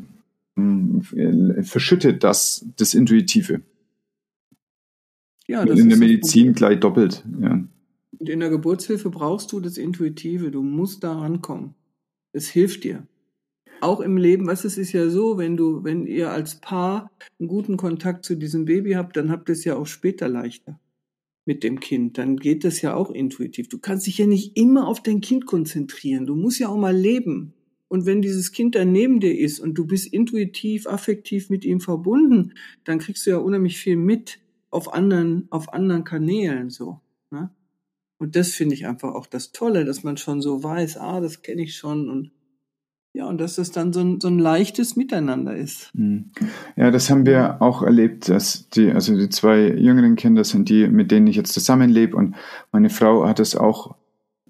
mh, hm, verschüttet das das Intuitive. Ja, das in der Medizin gleich doppelt. Ja.
Und in der Geburtshilfe brauchst du das Intuitive. Du musst da rankommen. Es hilft dir. Auch im Leben, was es ist ja so, wenn du, wenn ihr als Paar einen guten Kontakt zu diesem Baby habt, dann habt ihr es ja auch später leichter mit dem Kind. Dann geht das ja auch intuitiv. Du kannst dich ja nicht immer auf dein Kind konzentrieren. Du musst ja auch mal leben. Und wenn dieses Kind dann neben dir ist und du bist intuitiv, affektiv mit ihm verbunden, dann kriegst du ja unheimlich viel mit auf anderen, auf anderen Kanälen so. Ne? Und das finde ich einfach auch das Tolle, dass man schon so weiß, ah, das kenne ich schon und ja, und dass es dann so ein, so ein leichtes Miteinander ist.
Hm. Ja, das haben wir auch erlebt, dass die, also die zwei jüngeren Kinder sind die, mit denen ich jetzt zusammenlebe und meine Frau hat es auch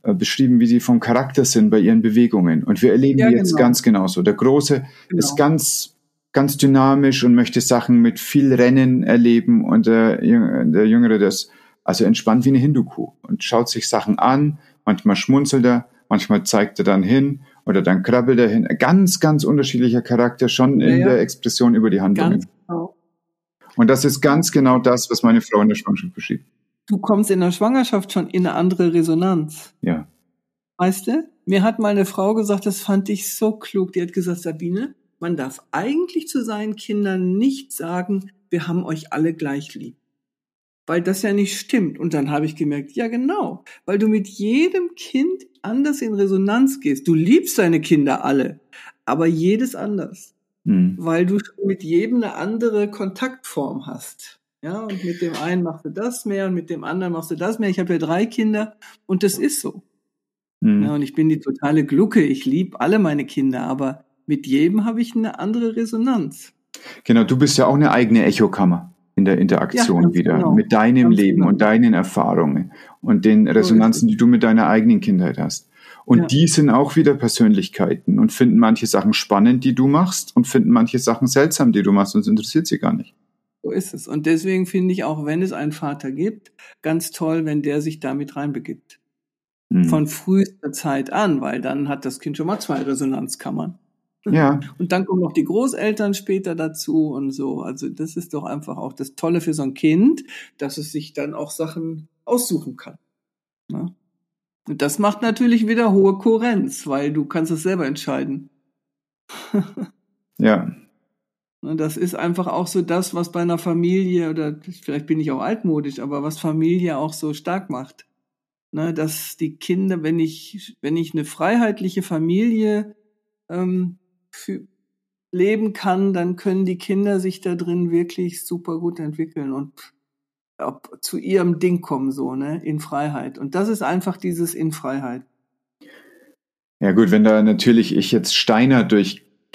äh, beschrieben, wie sie vom Charakter sind bei ihren Bewegungen. Und wir erleben ja, die jetzt genau. ganz genauso. Der Große genau. ist ganz, ganz dynamisch und möchte Sachen mit viel Rennen erleben und der, der Jüngere, der ist also entspannt wie eine Hindukuh und schaut sich Sachen an, manchmal schmunzelt er, manchmal zeigt er dann hin oder dann krabbelt er hin. Ganz, ganz unterschiedlicher Charakter schon in ja, der Expression über die Handlungen. Genau. Und das ist ganz genau das, was meine Frau in der Schwangerschaft beschrieb.
Du kommst in der Schwangerschaft schon in eine andere Resonanz.
Ja.
Weißt du? Mir hat mal eine Frau gesagt, das fand ich so klug. Die hat gesagt, Sabine, man darf eigentlich zu seinen Kindern nicht sagen, wir haben euch alle gleich lieb weil das ja nicht stimmt. Und dann habe ich gemerkt, ja genau, weil du mit jedem Kind anders in Resonanz gehst. Du liebst deine Kinder alle, aber jedes anders, mhm. weil du mit jedem eine andere Kontaktform hast. Ja, und mit dem einen machst du das mehr und mit dem anderen machst du das mehr. Ich habe ja drei Kinder und das ist so. Mhm. Ja, und ich bin die totale Glucke. Ich liebe alle meine Kinder, aber mit jedem habe ich eine andere Resonanz.
Genau, du bist ja auch eine eigene Echokammer in der Interaktion ja, wieder genau. mit deinem ganz Leben genau. und deinen Erfahrungen und den Resonanzen, die du mit deiner eigenen Kindheit hast. Und ja. die sind auch wieder Persönlichkeiten und finden manche Sachen spannend, die du machst und finden manche Sachen seltsam, die du machst und es interessiert sie gar nicht.
So ist es. Und deswegen finde ich auch, wenn es einen Vater gibt, ganz toll, wenn der sich damit reinbegibt. Mhm. Von frühester Zeit an, weil dann hat das Kind schon mal zwei Resonanzkammern.
Ja.
Und dann kommen noch die Großeltern später dazu und so. Also das ist doch einfach auch das Tolle für so ein Kind, dass es sich dann auch Sachen aussuchen kann. Ne? Und das macht natürlich wieder hohe Kohärenz, weil du kannst es selber entscheiden.
ja.
Und das ist einfach auch so das, was bei einer Familie, oder vielleicht bin ich auch altmodisch, aber was Familie auch so stark macht. Ne, dass die Kinder, wenn ich, wenn ich eine freiheitliche Familie ähm, leben kann, dann können die Kinder sich da drin wirklich super gut entwickeln und ob, zu ihrem Ding kommen, so, ne, in Freiheit. Und das ist einfach dieses in Freiheit.
Ja gut, wenn da natürlich ich jetzt Steiner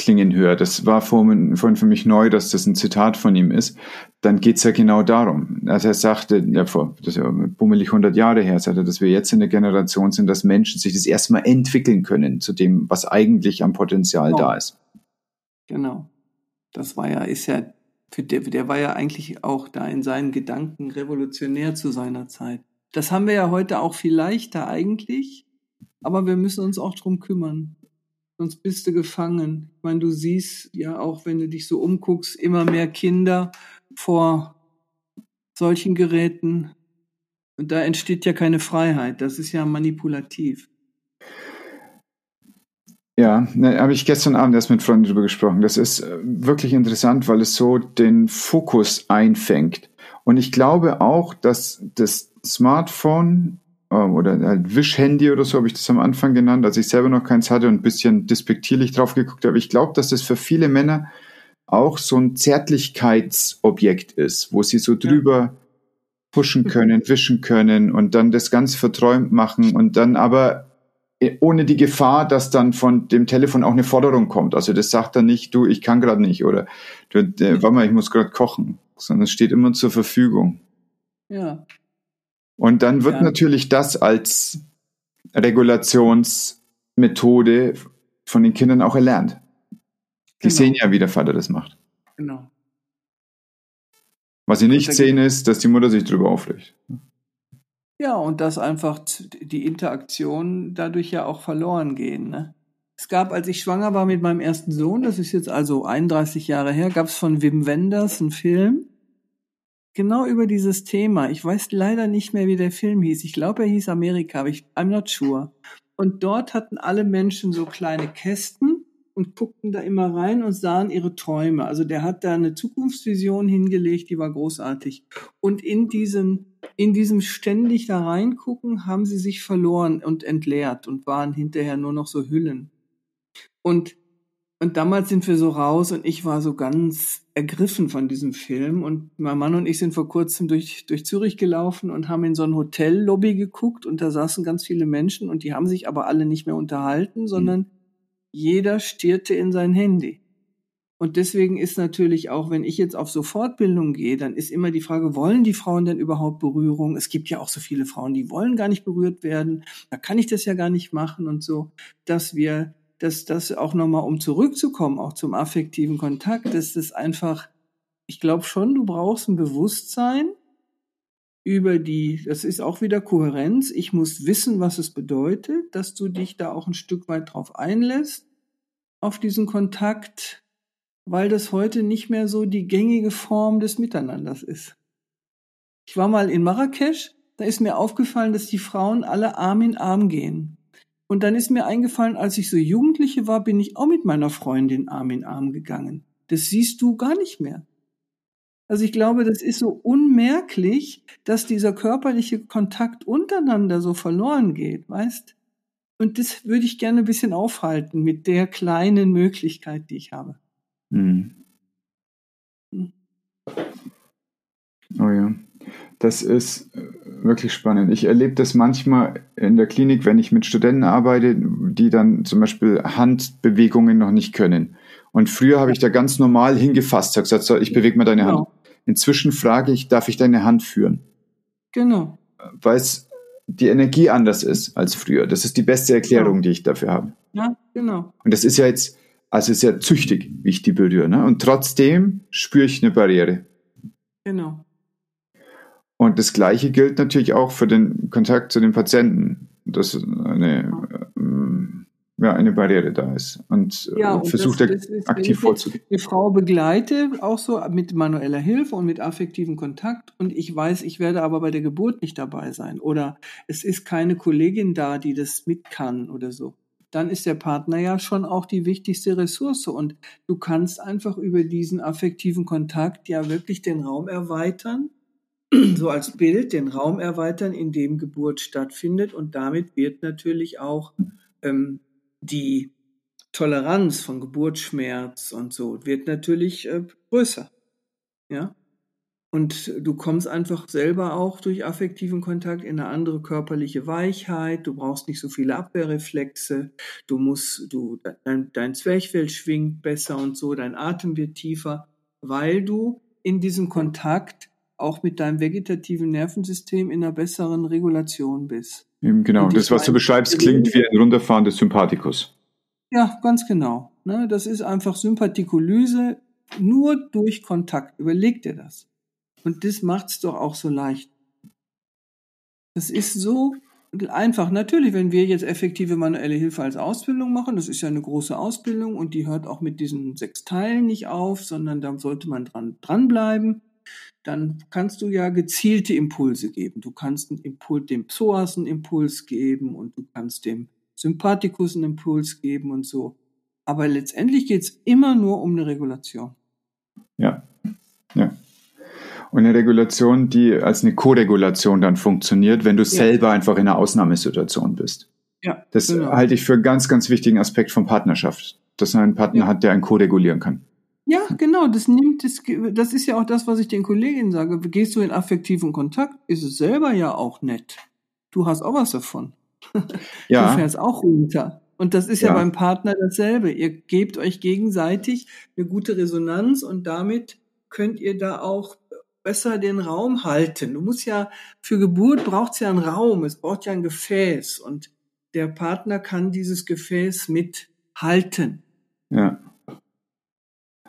durchklingen höre, das war vorhin, vorhin für mich neu, dass das ein Zitat von ihm ist, dann geht's ja genau darum. Also er sagte, ja, vor, das ist ja bummelig 100 Jahre her, sagte, dass wir jetzt in der Generation sind, dass Menschen sich das erstmal entwickeln können zu dem, was eigentlich am Potenzial genau. da ist.
Genau. Das war ja, ist ja, für der, der war ja eigentlich auch da in seinen Gedanken revolutionär zu seiner Zeit. Das haben wir ja heute auch viel leichter eigentlich, aber wir müssen uns auch drum kümmern. Sonst bist du gefangen. Ich meine, du siehst ja auch, wenn du dich so umguckst, immer mehr Kinder vor solchen Geräten. Und da entsteht ja keine Freiheit. Das ist ja manipulativ.
Ja, ne, habe ich gestern Abend erst mit Freunden darüber gesprochen. Das ist äh, wirklich interessant, weil es so den Fokus einfängt. Und ich glaube auch, dass das Smartphone oder halt Wischhandy oder so habe ich das am Anfang genannt, als ich selber noch keins hatte und ein bisschen despektierlich drauf geguckt habe. Ich glaube, dass das für viele Männer auch so ein Zärtlichkeitsobjekt ist, wo sie so drüber ja. pushen [LAUGHS] können, wischen können und dann das ganz verträumt machen und dann aber äh, ohne die Gefahr, dass dann von dem Telefon auch eine Forderung kommt. Also das sagt dann nicht, du, ich kann gerade nicht oder du, äh, warte mal, ich muss gerade kochen, sondern es steht immer zur Verfügung.
Ja.
Und dann wird ja. natürlich das als Regulationsmethode von den Kindern auch erlernt. Die genau. sehen ja, wie der Vater das macht.
Genau.
Was sie nicht sehen, ist, dass die Mutter sich drüber aufregt.
Ja, und dass einfach die Interaktion dadurch ja auch verloren gehen. Ne? Es gab, als ich schwanger war mit meinem ersten Sohn, das ist jetzt also 31 Jahre her, gab es von Wim Wenders einen Film, genau über dieses Thema. Ich weiß leider nicht mehr, wie der Film hieß. Ich glaube, er hieß Amerika, aber ich, I'm not sure. Und dort hatten alle Menschen so kleine Kästen und guckten da immer rein und sahen ihre Träume. Also der hat da eine Zukunftsvision hingelegt, die war großartig. Und in diesem in diesem ständig da reingucken, haben sie sich verloren und entleert und waren hinterher nur noch so Hüllen. Und, und damals sind wir so raus und ich war so ganz ergriffen von diesem Film und mein Mann und ich sind vor kurzem durch, durch Zürich gelaufen und haben in so ein Hotellobby geguckt und da saßen ganz viele Menschen und die haben sich aber alle nicht mehr unterhalten, sondern mhm. jeder stierte in sein Handy. Und deswegen ist natürlich auch, wenn ich jetzt auf so Fortbildung gehe, dann ist immer die Frage, wollen die Frauen denn überhaupt Berührung? Es gibt ja auch so viele Frauen, die wollen gar nicht berührt werden. Da kann ich das ja gar nicht machen und so, dass wir, dass das auch nochmal, um zurückzukommen, auch zum affektiven Kontakt, dass das einfach, ich glaube schon, du brauchst ein Bewusstsein über die, das ist auch wieder Kohärenz. Ich muss wissen, was es bedeutet, dass du dich da auch ein Stück weit drauf einlässt, auf diesen Kontakt weil das heute nicht mehr so die gängige Form des Miteinanders ist. Ich war mal in Marrakesch, da ist mir aufgefallen, dass die Frauen alle Arm in Arm gehen. Und dann ist mir eingefallen, als ich so Jugendliche war, bin ich auch mit meiner Freundin Arm in Arm gegangen. Das siehst du gar nicht mehr. Also ich glaube, das ist so unmerklich, dass dieser körperliche Kontakt untereinander so verloren geht, weißt? Und das würde ich gerne ein bisschen aufhalten mit der kleinen Möglichkeit, die ich habe. Mhm.
Oh ja, das ist äh, wirklich spannend. Ich erlebe das manchmal in der Klinik, wenn ich mit Studenten arbeite, die dann zum Beispiel Handbewegungen noch nicht können. Und früher habe ich da ganz normal hingefasst, habe gesagt, so, ich bewege mal deine genau. Hand. Inzwischen frage ich, darf ich deine Hand führen?
Genau.
Weil es die Energie anders ist als früher. Das ist die beste Erklärung, genau. die ich dafür habe.
Ja, genau.
Und das ist ja jetzt also sehr züchtig, wie ich die berühre. Ne? Und trotzdem spüre ich eine Barriere.
Genau.
Und das Gleiche gilt natürlich auch für den Kontakt zu den Patienten, dass eine, ähm, ja, eine Barriere da ist und,
ja, und versucht das, das ist, aktiv vorzugehen. Eine Frau begleite, auch so mit manueller Hilfe und mit affektivem Kontakt. Und ich weiß, ich werde aber bei der Geburt nicht dabei sein. Oder es ist keine Kollegin da, die das mit kann oder so. Dann ist der Partner ja schon auch die wichtigste Ressource. Und du kannst einfach über diesen affektiven Kontakt ja wirklich den Raum erweitern, [CLEARS THROAT] so als Bild, den Raum erweitern, in dem Geburt stattfindet. Und damit wird natürlich auch ähm, die Toleranz von Geburtsschmerz und so wird natürlich äh, größer. Ja. Und du kommst einfach selber auch durch affektiven Kontakt in eine andere körperliche Weichheit. Du brauchst nicht so viele Abwehrreflexe. Du musst, du, dein, dein Zwerchfell schwingt besser und so, dein Atem wird tiefer, weil du in diesem Kontakt auch mit deinem vegetativen Nervensystem in einer besseren Regulation bist.
Genau, das, was du beschreibst, klingt wie ein runterfahrendes Sympathikus.
Ja, ganz genau. Ne, das ist einfach Sympathikolyse nur durch Kontakt. Überleg dir das. Und das macht's doch auch so leicht. Das ist so einfach. Natürlich, wenn wir jetzt effektive manuelle Hilfe als Ausbildung machen, das ist ja eine große Ausbildung und die hört auch mit diesen sechs Teilen nicht auf, sondern da sollte man dran, dranbleiben. Dann kannst du ja gezielte Impulse geben. Du kannst einen Impuls, dem Psoas einen Impuls geben und du kannst dem Sympathikus einen Impuls geben und so. Aber letztendlich geht's immer nur um eine Regulation.
Ja, ja. Und eine Regulation, die als eine Koregulation dann funktioniert, wenn du ja. selber einfach in einer Ausnahmesituation bist. Ja, das genau. halte ich für einen ganz, ganz wichtigen Aspekt von Partnerschaft, dass man einen Partner ja. hat, der einen koregulieren kann.
Ja, genau, das nimmt das, das ist ja auch das, was ich den Kolleginnen sage. Gehst du in affektiven Kontakt, ist es selber ja auch nett. Du hast auch was davon. Ja. Du fährst auch runter. Und das ist ja. ja beim Partner dasselbe. Ihr gebt euch gegenseitig eine gute Resonanz und damit könnt ihr da auch besser den Raum halten. Du musst ja, für Geburt braucht es ja einen Raum, es braucht ja ein Gefäß und der Partner kann dieses Gefäß mithalten.
Ja.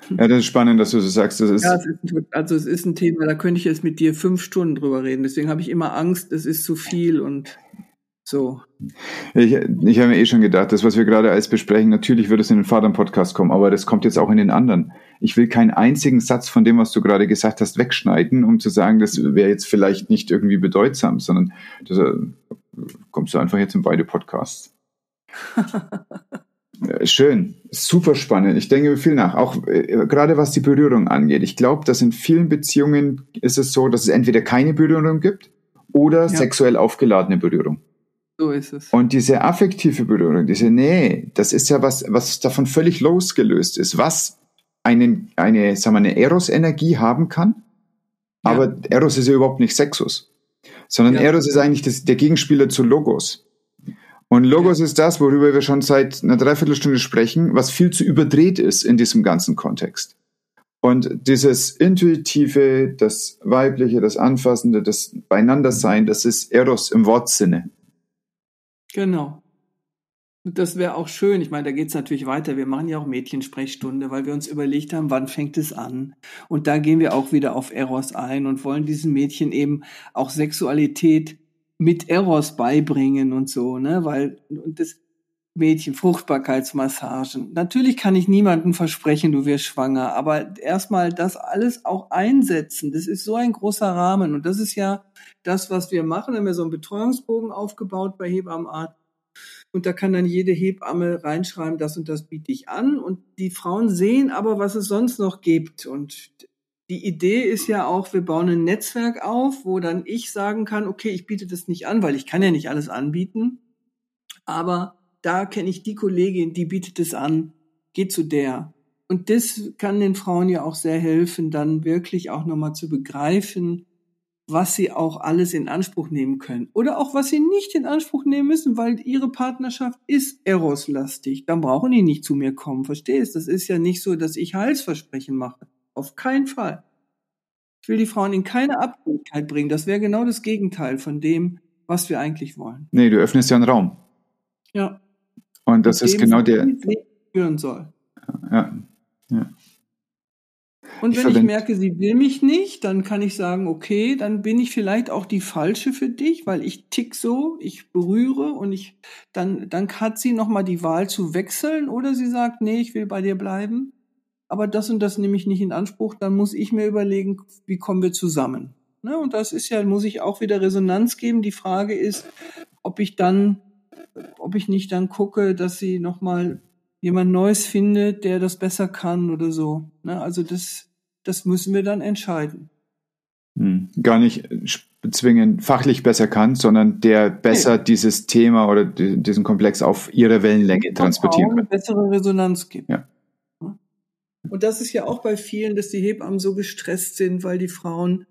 Ja, das ist spannend, dass du so sagst. Das ist ja, es
ist, also es ist ein Thema, da könnte ich jetzt mit dir fünf Stunden drüber reden. Deswegen habe ich immer Angst, es ist zu viel und so.
Ich, ich habe mir eh schon gedacht, das, was wir gerade alles besprechen, natürlich wird es in den Vater-Podcast kommen, aber das kommt jetzt auch in den anderen. Ich will keinen einzigen Satz von dem, was du gerade gesagt hast, wegschneiden, um zu sagen, das wäre jetzt vielleicht nicht irgendwie bedeutsam, sondern das äh, kommst du einfach jetzt in beide Podcasts. [LAUGHS] Schön, super spannend. Ich denke viel nach, auch äh, gerade was die Berührung angeht. Ich glaube, dass in vielen Beziehungen ist es so, dass es entweder keine Berührung gibt oder ja. sexuell aufgeladene Berührung.
So ist es.
Und diese affektive Berührung, diese Nähe, das ist ja was, was davon völlig losgelöst ist, was einen, eine, sagen wir, eine Eros-Energie haben kann. Ja. Aber Eros ist ja überhaupt nicht Sexus, sondern ja. Eros ist eigentlich das, der Gegenspieler zu Logos. Und Logos ja. ist das, worüber wir schon seit einer Dreiviertelstunde sprechen, was viel zu überdreht ist in diesem ganzen Kontext. Und dieses Intuitive, das Weibliche, das Anfassende, das Beieinandersein, das ist Eros im Wortsinne.
Genau. Und das wäre auch schön. Ich meine, da geht's natürlich weiter. Wir machen ja auch Mädchensprechstunde, weil wir uns überlegt haben, wann fängt es an. Und da gehen wir auch wieder auf Eros ein und wollen diesen Mädchen eben auch Sexualität mit Eros beibringen und so, ne? Weil und das Mädchen Fruchtbarkeitsmassagen. Natürlich kann ich niemandem versprechen, du wirst schwanger, aber erstmal das alles auch einsetzen. Das ist so ein großer Rahmen und das ist ja das, was wir machen. Wir haben ja so einen Betreuungsbogen aufgebaut bei Hebammenart. Und da kann dann jede Hebamme reinschreiben, das und das biete ich an. Und die Frauen sehen aber, was es sonst noch gibt. Und die Idee ist ja auch, wir bauen ein Netzwerk auf, wo dann ich sagen kann, okay, ich biete das nicht an, weil ich kann ja nicht alles anbieten. Aber da kenne ich die Kollegin, die bietet es an, geht zu der. Und das kann den Frauen ja auch sehr helfen, dann wirklich auch nochmal zu begreifen, was sie auch alles in Anspruch nehmen können. Oder auch was sie nicht in Anspruch nehmen müssen, weil ihre Partnerschaft ist eroslastig. Dann brauchen die nicht zu mir kommen. Verstehst? Das ist ja nicht so, dass ich Heilsversprechen mache. Auf keinen Fall. Ich will die Frauen in keine Abhängigkeit bringen. Das wäre genau das Gegenteil von dem, was wir eigentlich wollen.
Nee, du öffnest ja einen Raum.
Ja.
Und das ist genau der.
Führen soll.
Ja. ja.
Und wenn ich merke, sie will mich nicht, dann kann ich sagen, okay, dann bin ich vielleicht auch die falsche für dich, weil ich tick so, ich berühre und ich dann dann hat sie noch mal die Wahl zu wechseln oder sie sagt, nee, ich will bei dir bleiben, aber das und das nehme ich nicht in Anspruch, dann muss ich mir überlegen, wie kommen wir zusammen. Ne? Und das ist ja, muss ich auch wieder Resonanz geben. Die Frage ist, ob ich dann, ob ich nicht dann gucke, dass sie noch mal jemand Neues findet, der das besser kann oder so. Ne? Also das das müssen wir dann entscheiden.
Hm. Gar nicht zwingend fachlich besser kann, sondern der besser nee. dieses Thema oder diesen Komplex auf ihre Wellenlänge transportieren kann.
Eine bessere Resonanz gibt.
Ja.
Und das ist ja auch bei vielen, dass die Hebammen so gestresst sind, weil die Frauen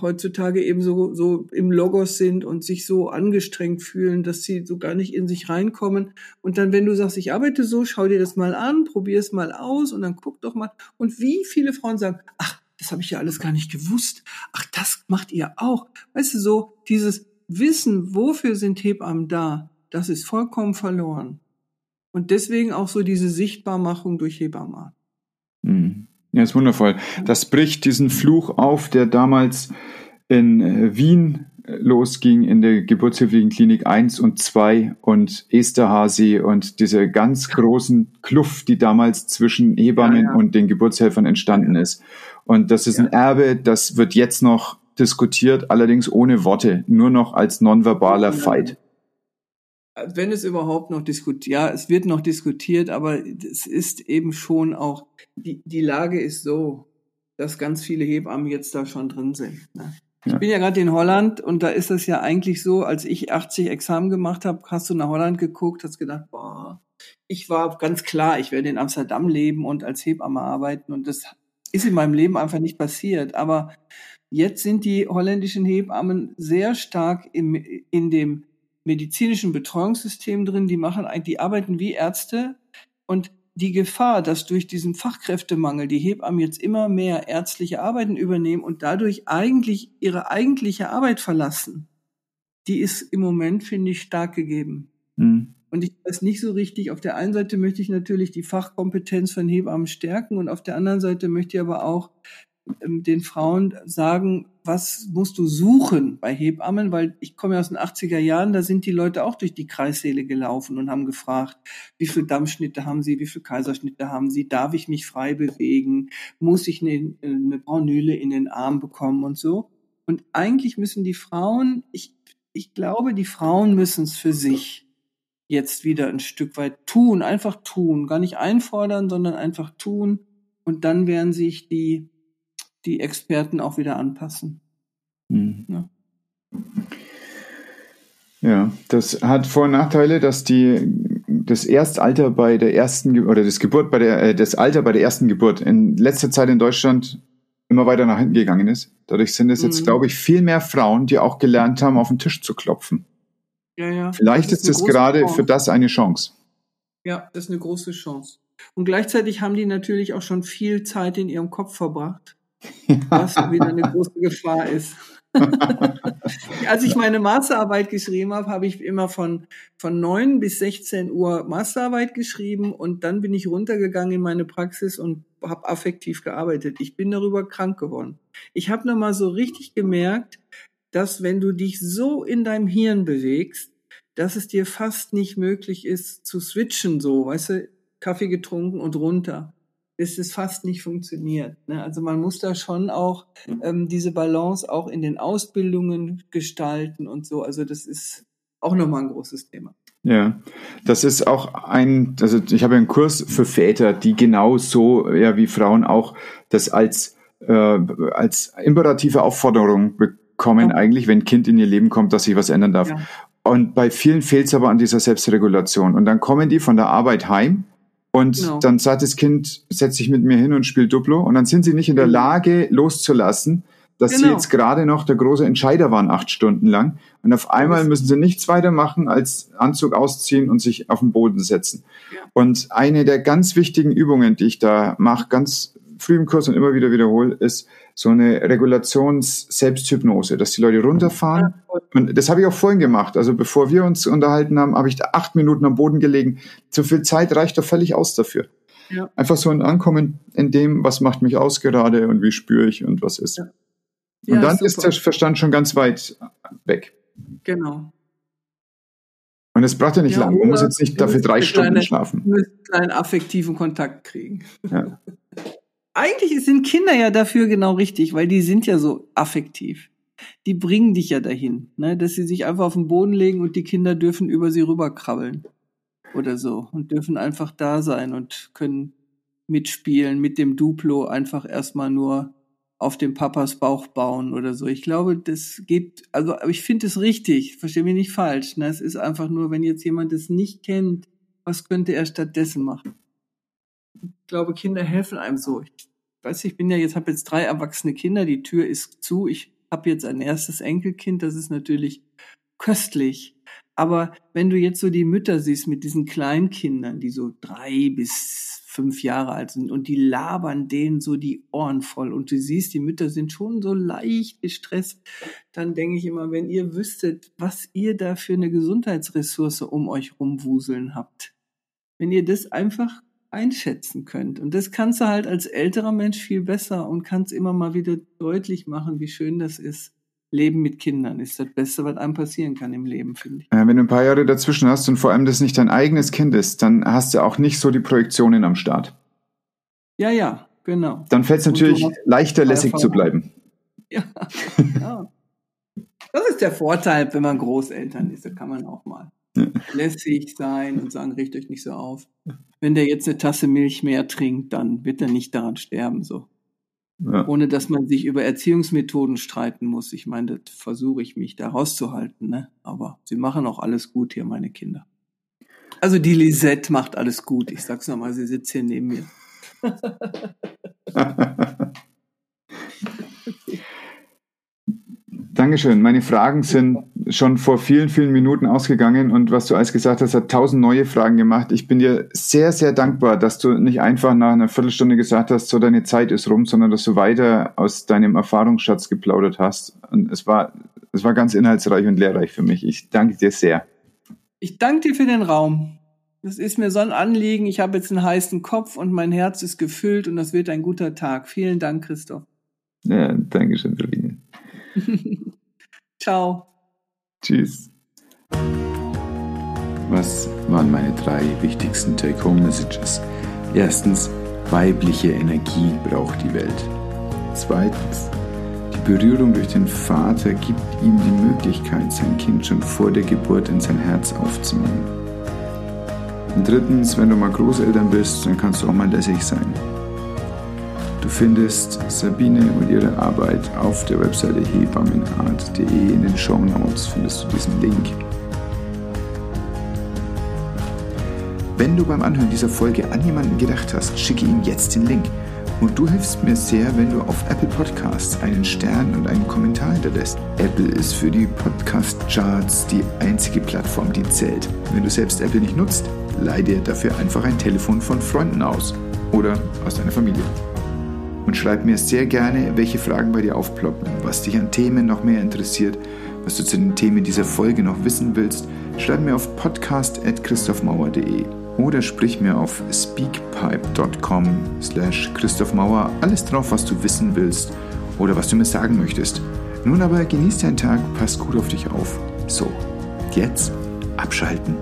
heutzutage eben so, so im Logos sind und sich so angestrengt fühlen, dass sie so gar nicht in sich reinkommen. Und dann, wenn du sagst, ich arbeite so, schau dir das mal an, probier es mal aus und dann guck doch mal. Und wie viele Frauen sagen, ach, das habe ich ja alles gar nicht gewusst. Ach, das macht ihr auch. Weißt du, so dieses Wissen, wofür sind Hebammen da, das ist vollkommen verloren. Und deswegen auch so diese Sichtbarmachung durch Hebammen.
Mhm. Ja, ist wundervoll. Das bricht diesen Fluch auf, der damals in äh, Wien äh, losging, in der Geburtshilflichen Klinik 1 und 2 und Esterhazy und diese ganz großen Kluft, die damals zwischen Hebammen ja, ja. und den Geburtshelfern entstanden ist. Und das ist ein Erbe, das wird jetzt noch diskutiert, allerdings ohne Worte, nur noch als nonverbaler Fight
wenn es überhaupt noch diskutiert, ja, es wird noch diskutiert, aber es ist eben schon auch, die, die Lage ist so, dass ganz viele Hebammen jetzt da schon drin sind. Ne? Ja. Ich bin ja gerade in Holland und da ist es ja eigentlich so, als ich 80 Examen gemacht habe, hast du nach Holland geguckt, hast gedacht, boah, ich war ganz klar, ich werde in Amsterdam leben und als Hebamme arbeiten und das ist in meinem Leben einfach nicht passiert. Aber jetzt sind die holländischen Hebammen sehr stark im, in dem medizinischen Betreuungssystem drin, die machen eigentlich, die arbeiten wie Ärzte und die Gefahr, dass durch diesen Fachkräftemangel die Hebammen jetzt immer mehr ärztliche Arbeiten übernehmen und dadurch eigentlich ihre eigentliche Arbeit verlassen, die ist im Moment, finde ich, stark gegeben. Mhm. Und ich weiß nicht so richtig, auf der einen Seite möchte ich natürlich die Fachkompetenz von Hebammen stärken und auf der anderen Seite möchte ich aber auch den Frauen sagen, was musst du suchen bei Hebammen, weil ich komme ja aus den 80er Jahren, da sind die Leute auch durch die Kreissäle gelaufen und haben gefragt, wie viele Dammschnitte haben sie, wie viele Kaiserschnitte haben sie, darf ich mich frei bewegen, muss ich eine, eine Braunüle in den Arm bekommen und so. Und eigentlich müssen die Frauen, ich, ich glaube, die Frauen müssen es für sich jetzt wieder ein Stück weit tun, einfach tun, gar nicht einfordern, sondern einfach tun. Und dann werden sich die die Experten auch wieder anpassen.
Mhm. Ja. ja. das hat Vor- und Nachteile, dass die das Erstalter bei der ersten oder das Geburt bei der äh, das Alter bei der ersten Geburt in letzter Zeit in Deutschland immer weiter nach hinten gegangen ist. Dadurch sind es jetzt, mhm. glaube ich, viel mehr Frauen, die auch gelernt haben, auf den Tisch zu klopfen.
Ja, ja.
Vielleicht das ist es gerade Chance. für das eine Chance.
Ja, das ist eine große Chance. Und gleichzeitig haben die natürlich auch schon viel Zeit in ihrem Kopf verbracht [LAUGHS] was wieder eine große Gefahr ist. [LAUGHS] Als ich meine Masterarbeit geschrieben habe, habe ich immer von, von 9 bis 16 Uhr Masterarbeit geschrieben und dann bin ich runtergegangen in meine Praxis und habe affektiv gearbeitet. Ich bin darüber krank geworden. Ich habe nochmal so richtig gemerkt, dass wenn du dich so in deinem Hirn bewegst, dass es dir fast nicht möglich ist zu switchen so, weißt du, Kaffee getrunken und runter ist es fast nicht funktioniert. Ne? Also man muss da schon auch ähm, diese Balance auch in den Ausbildungen gestalten und so. Also das ist auch nochmal ein großes Thema.
Ja, das ist auch ein, also ich habe einen Kurs für Väter, die genau so, ja, wie Frauen auch das als, äh, als imperative Aufforderung bekommen, ja. eigentlich, wenn ein Kind in ihr Leben kommt, dass sich was ändern darf. Ja. Und bei vielen fehlt es aber an dieser Selbstregulation. Und dann kommen die von der Arbeit heim und genau. dann sagt das Kind, setz dich mit mir hin und spielt Duplo. Und dann sind sie nicht in der genau. Lage, loszulassen, dass genau. sie jetzt gerade noch der große Entscheider waren, acht Stunden lang. Und auf einmal müssen sie nichts weiter machen, als Anzug ausziehen und sich auf den Boden setzen. Ja. Und eine der ganz wichtigen Übungen, die ich da mache, ganz früh im Kurs und immer wieder wiederhole, ist so eine Regulations-Selbsthypnose, dass die Leute runterfahren. Und das habe ich auch vorhin gemacht. Also bevor wir uns unterhalten haben, habe ich da acht Minuten am Boden gelegen. So viel Zeit reicht doch völlig aus dafür. Ja. Einfach so ein Ankommen in dem, was macht mich aus gerade und wie spüre ich und was ist. Ja. Ja, und dann super. ist der Verstand schon ganz weit weg.
Genau.
Und es braucht ja nicht ja, lang. Man muss jetzt nicht dafür drei Stunden kleine, schlafen.
Einen affektiven Kontakt kriegen. Ja. [LAUGHS] eigentlich sind Kinder ja dafür genau richtig, weil die sind ja so affektiv. Die bringen dich ja dahin, ne? dass sie sich einfach auf den Boden legen und die Kinder dürfen über sie rüberkrabbeln oder so und dürfen einfach da sein und können mitspielen mit dem Duplo einfach erstmal nur auf dem Papas Bauch bauen oder so. Ich glaube, das geht, also ich finde es richtig, verstehe mich nicht falsch. Ne? Es ist einfach nur, wenn jetzt jemand es nicht kennt, was könnte er stattdessen machen? Ich glaube, Kinder helfen einem so. Ich weiß, ich bin ja jetzt, habe jetzt drei erwachsene Kinder, die Tür ist zu. Ich habe jetzt ein erstes Enkelkind, das ist natürlich köstlich. Aber wenn du jetzt so die Mütter siehst mit diesen Kleinkindern, die so drei bis fünf Jahre alt sind und die labern denen so die Ohren voll und du siehst, die Mütter sind schon so leicht gestresst, dann denke ich immer, wenn ihr wüsstet, was ihr da für eine Gesundheitsressource um euch rumwuseln habt, wenn ihr das einfach einschätzen könnt. Und das kannst du halt als älterer Mensch viel besser und kannst immer mal wieder deutlich machen, wie schön das ist, Leben mit Kindern ist das Beste, was einem passieren kann im Leben, finde ich.
Äh, wenn du ein paar Jahre dazwischen hast und vor allem das nicht dein eigenes Kind ist, dann hast du auch nicht so die Projektionen am Start.
Ja, ja, genau.
Dann fällt es natürlich leichter, lässig zu bleiben. [LAUGHS]
Ja, ja. Das ist der Vorteil, wenn man Großeltern ist. Da kann man auch mal ja. Lässig sein und sagen, richtet euch nicht so auf. Wenn der jetzt eine Tasse Milch mehr trinkt, dann wird er nicht daran sterben. So. Ja. Ohne dass man sich über Erziehungsmethoden streiten muss. Ich meine, das versuche ich mich da rauszuhalten, ne? Aber sie machen auch alles gut hier, meine Kinder. Also die Lisette macht alles gut. Ich sag's nochmal, sie sitzt hier neben mir. [LAUGHS]
Dankeschön. Meine Fragen sind schon vor vielen, vielen Minuten ausgegangen und was du alles gesagt hast, hat tausend neue Fragen gemacht. Ich bin dir sehr, sehr dankbar, dass du nicht einfach nach einer Viertelstunde gesagt hast, so deine Zeit ist rum, sondern dass du weiter aus deinem Erfahrungsschatz geplaudert hast. Und es war, es war ganz inhaltsreich und lehrreich für mich. Ich danke dir sehr.
Ich danke dir für den Raum. Das ist mir so ein Anliegen. Ich habe jetzt einen heißen Kopf und mein Herz ist gefüllt und das wird ein guter Tag. Vielen Dank, Christoph.
Ja, danke schön, Sabine. [LAUGHS]
Ciao.
Tschüss. Was waren meine drei wichtigsten Take-Home-Messages? Erstens, weibliche Energie braucht die Welt. Zweitens, die Berührung durch den Vater gibt ihm die Möglichkeit, sein Kind schon vor der Geburt in sein Herz aufzunehmen. Und drittens, wenn du mal Großeltern bist, dann kannst du auch mal lässig sein. Du findest Sabine und ihre Arbeit auf der Webseite hebammenart.de. In den Show Notes findest du diesen Link. Wenn du beim Anhören dieser Folge an jemanden gedacht hast, schicke ihm jetzt den Link. Und du hilfst mir sehr, wenn du auf Apple Podcasts einen Stern und einen Kommentar hinterlässt. Apple ist für die Podcast-Charts die einzige Plattform, die zählt. Wenn du selbst Apple nicht nutzt, leih dir dafür einfach ein Telefon von Freunden aus oder aus deiner Familie und schreib mir sehr gerne, welche Fragen bei dir aufploppen, was dich an Themen noch mehr interessiert, was du zu den Themen dieser Folge noch wissen willst. Schreib mir auf podcast.christophmauer.de oder sprich mir auf speakpipe.com slash christophmauer alles drauf, was du wissen willst oder was du mir sagen möchtest. Nun aber genieß deinen Tag, pass gut auf dich auf. So, jetzt abschalten.